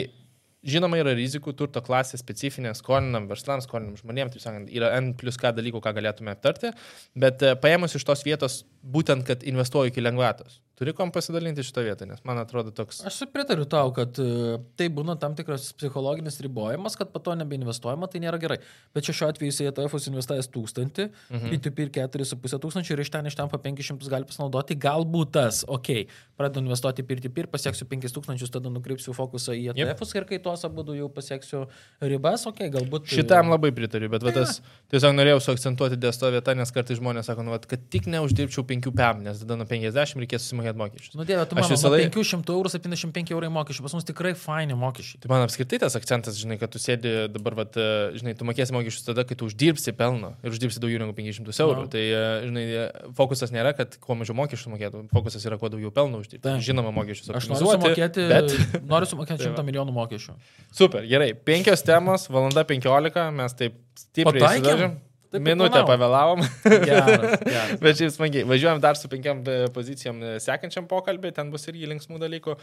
žinoma yra rizikų, turto klasė specifinė, skolinam verslams, skolinam žmonėms, taip sakant, yra N plus K dalykų, ką galėtume aptarti, bet e, paėmus iš tos vietos, būtent, kad investuoju iki lengvatos. Turi kom pasidalinti šitą vietą, nes man atrodo toks... Aš pritariu tau, kad e, tai būna tam tikras psichologinis ribojimas, kad po to nebeinvestuojama, tai nėra gerai. Bet čia šiuo atveju jis į ETF investavęs 1000, mhm. P2P ir 4,5 tūkstančių ir iš ten iš ten po 500 gali pasinaudoti. Galbūt tas, okei, okay, pradedu investuoti P2P ir pasieksiu 5000, tada nukreipsiu fokusą į Jep. ETF ir kai tuos abu jau pasieksiu ribas, okei, okay, galbūt... e, Šitam labai pritariu, bet va, tas tiesiog norėjau suakcentuoti dėl to vietą, nes kartais žmonės sako, nu, vat, kad tik neuždirbčiau 5 PM, nes tada nuo 50 reikės susimokėti mokesčius. Nu, dieve, tu man visą laiką- 500 eurų 75 eurai mokesčių, pas mus tikrai faini mokesčiai. Tai man apskritai tas akcentas, žinai, kad tu sėdi dabar, vat, e, žinai, tu mokėsi mokesčius tada, kai tu uždirbsi pelno ir uždirbsi daugiau negu 500 eurų. No. Tai, e, žinai, e, fokusas nėra, kad kuo mažiau mokesčių mokėtų, fokusas yra kuo daugiau pelno uždirbti. Taip. Žinoma, mokesčius. Aš noriu sumokėti, Bet... noriu sumokėti Tai va. 100 milijonų mokesčių. Super, gerai. Penkios temos, valanda 15, mes taip stipriai Pataikėm? Taip Minutę pavėlavom. Geras, geras. Bet šiaip smagiai. Važiuojam dar su penkiam e, pozicijom e, sekančiam pokalbį, ten bus irgi linksmų dalykų.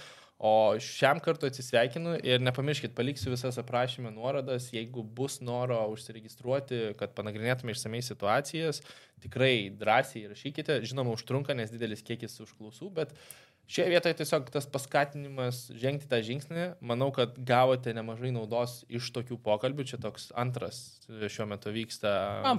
O šiam kartu atsisveikinu ir nepamirškit, paliksiu visas aprašymę nuorodas, jeigu bus noro užsiregistruoti, kad panagrinėtume išsamei situacijas, tikrai drąsiai rašykite. Žinoma, užtrunka, nes didelis kiekis užklausų, bet Šioje vietoje tiesiog tas paskatinimas žengti tą žingsnį, manau, kad gavote nemažai naudos iš tokių pokalbių, čia toks antras e, šiuo metu vyksta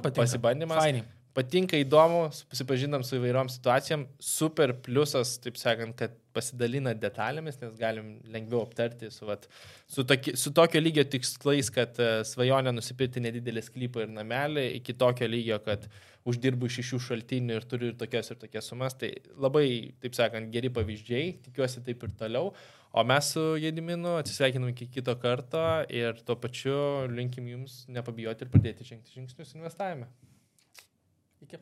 pasibandymas. Fainai. Patinka įdomu, susipažinam su įvairiom situacijom, super pliusas, taip sakant, kad pasidalina detalėmis, nes galim lengviau aptarti su, vat, su, toki, su tokio lygio tikslais, kad e, svajonė nusipirkti nedidelį sklypą ir namelį, iki tokio lygio, kad uždirbu iš šių šaltinių ir turiu ir tokias ir tokias sumas. Tai labai, taip sakant, geri pavyzdžiai, tikiuosi taip ir toliau. O mes su Jediminu atsisveikinam iki kito karto ir tuo pačiu linkim jums nepabijoti ir pradėti žengti žingsnius investavime. Iki.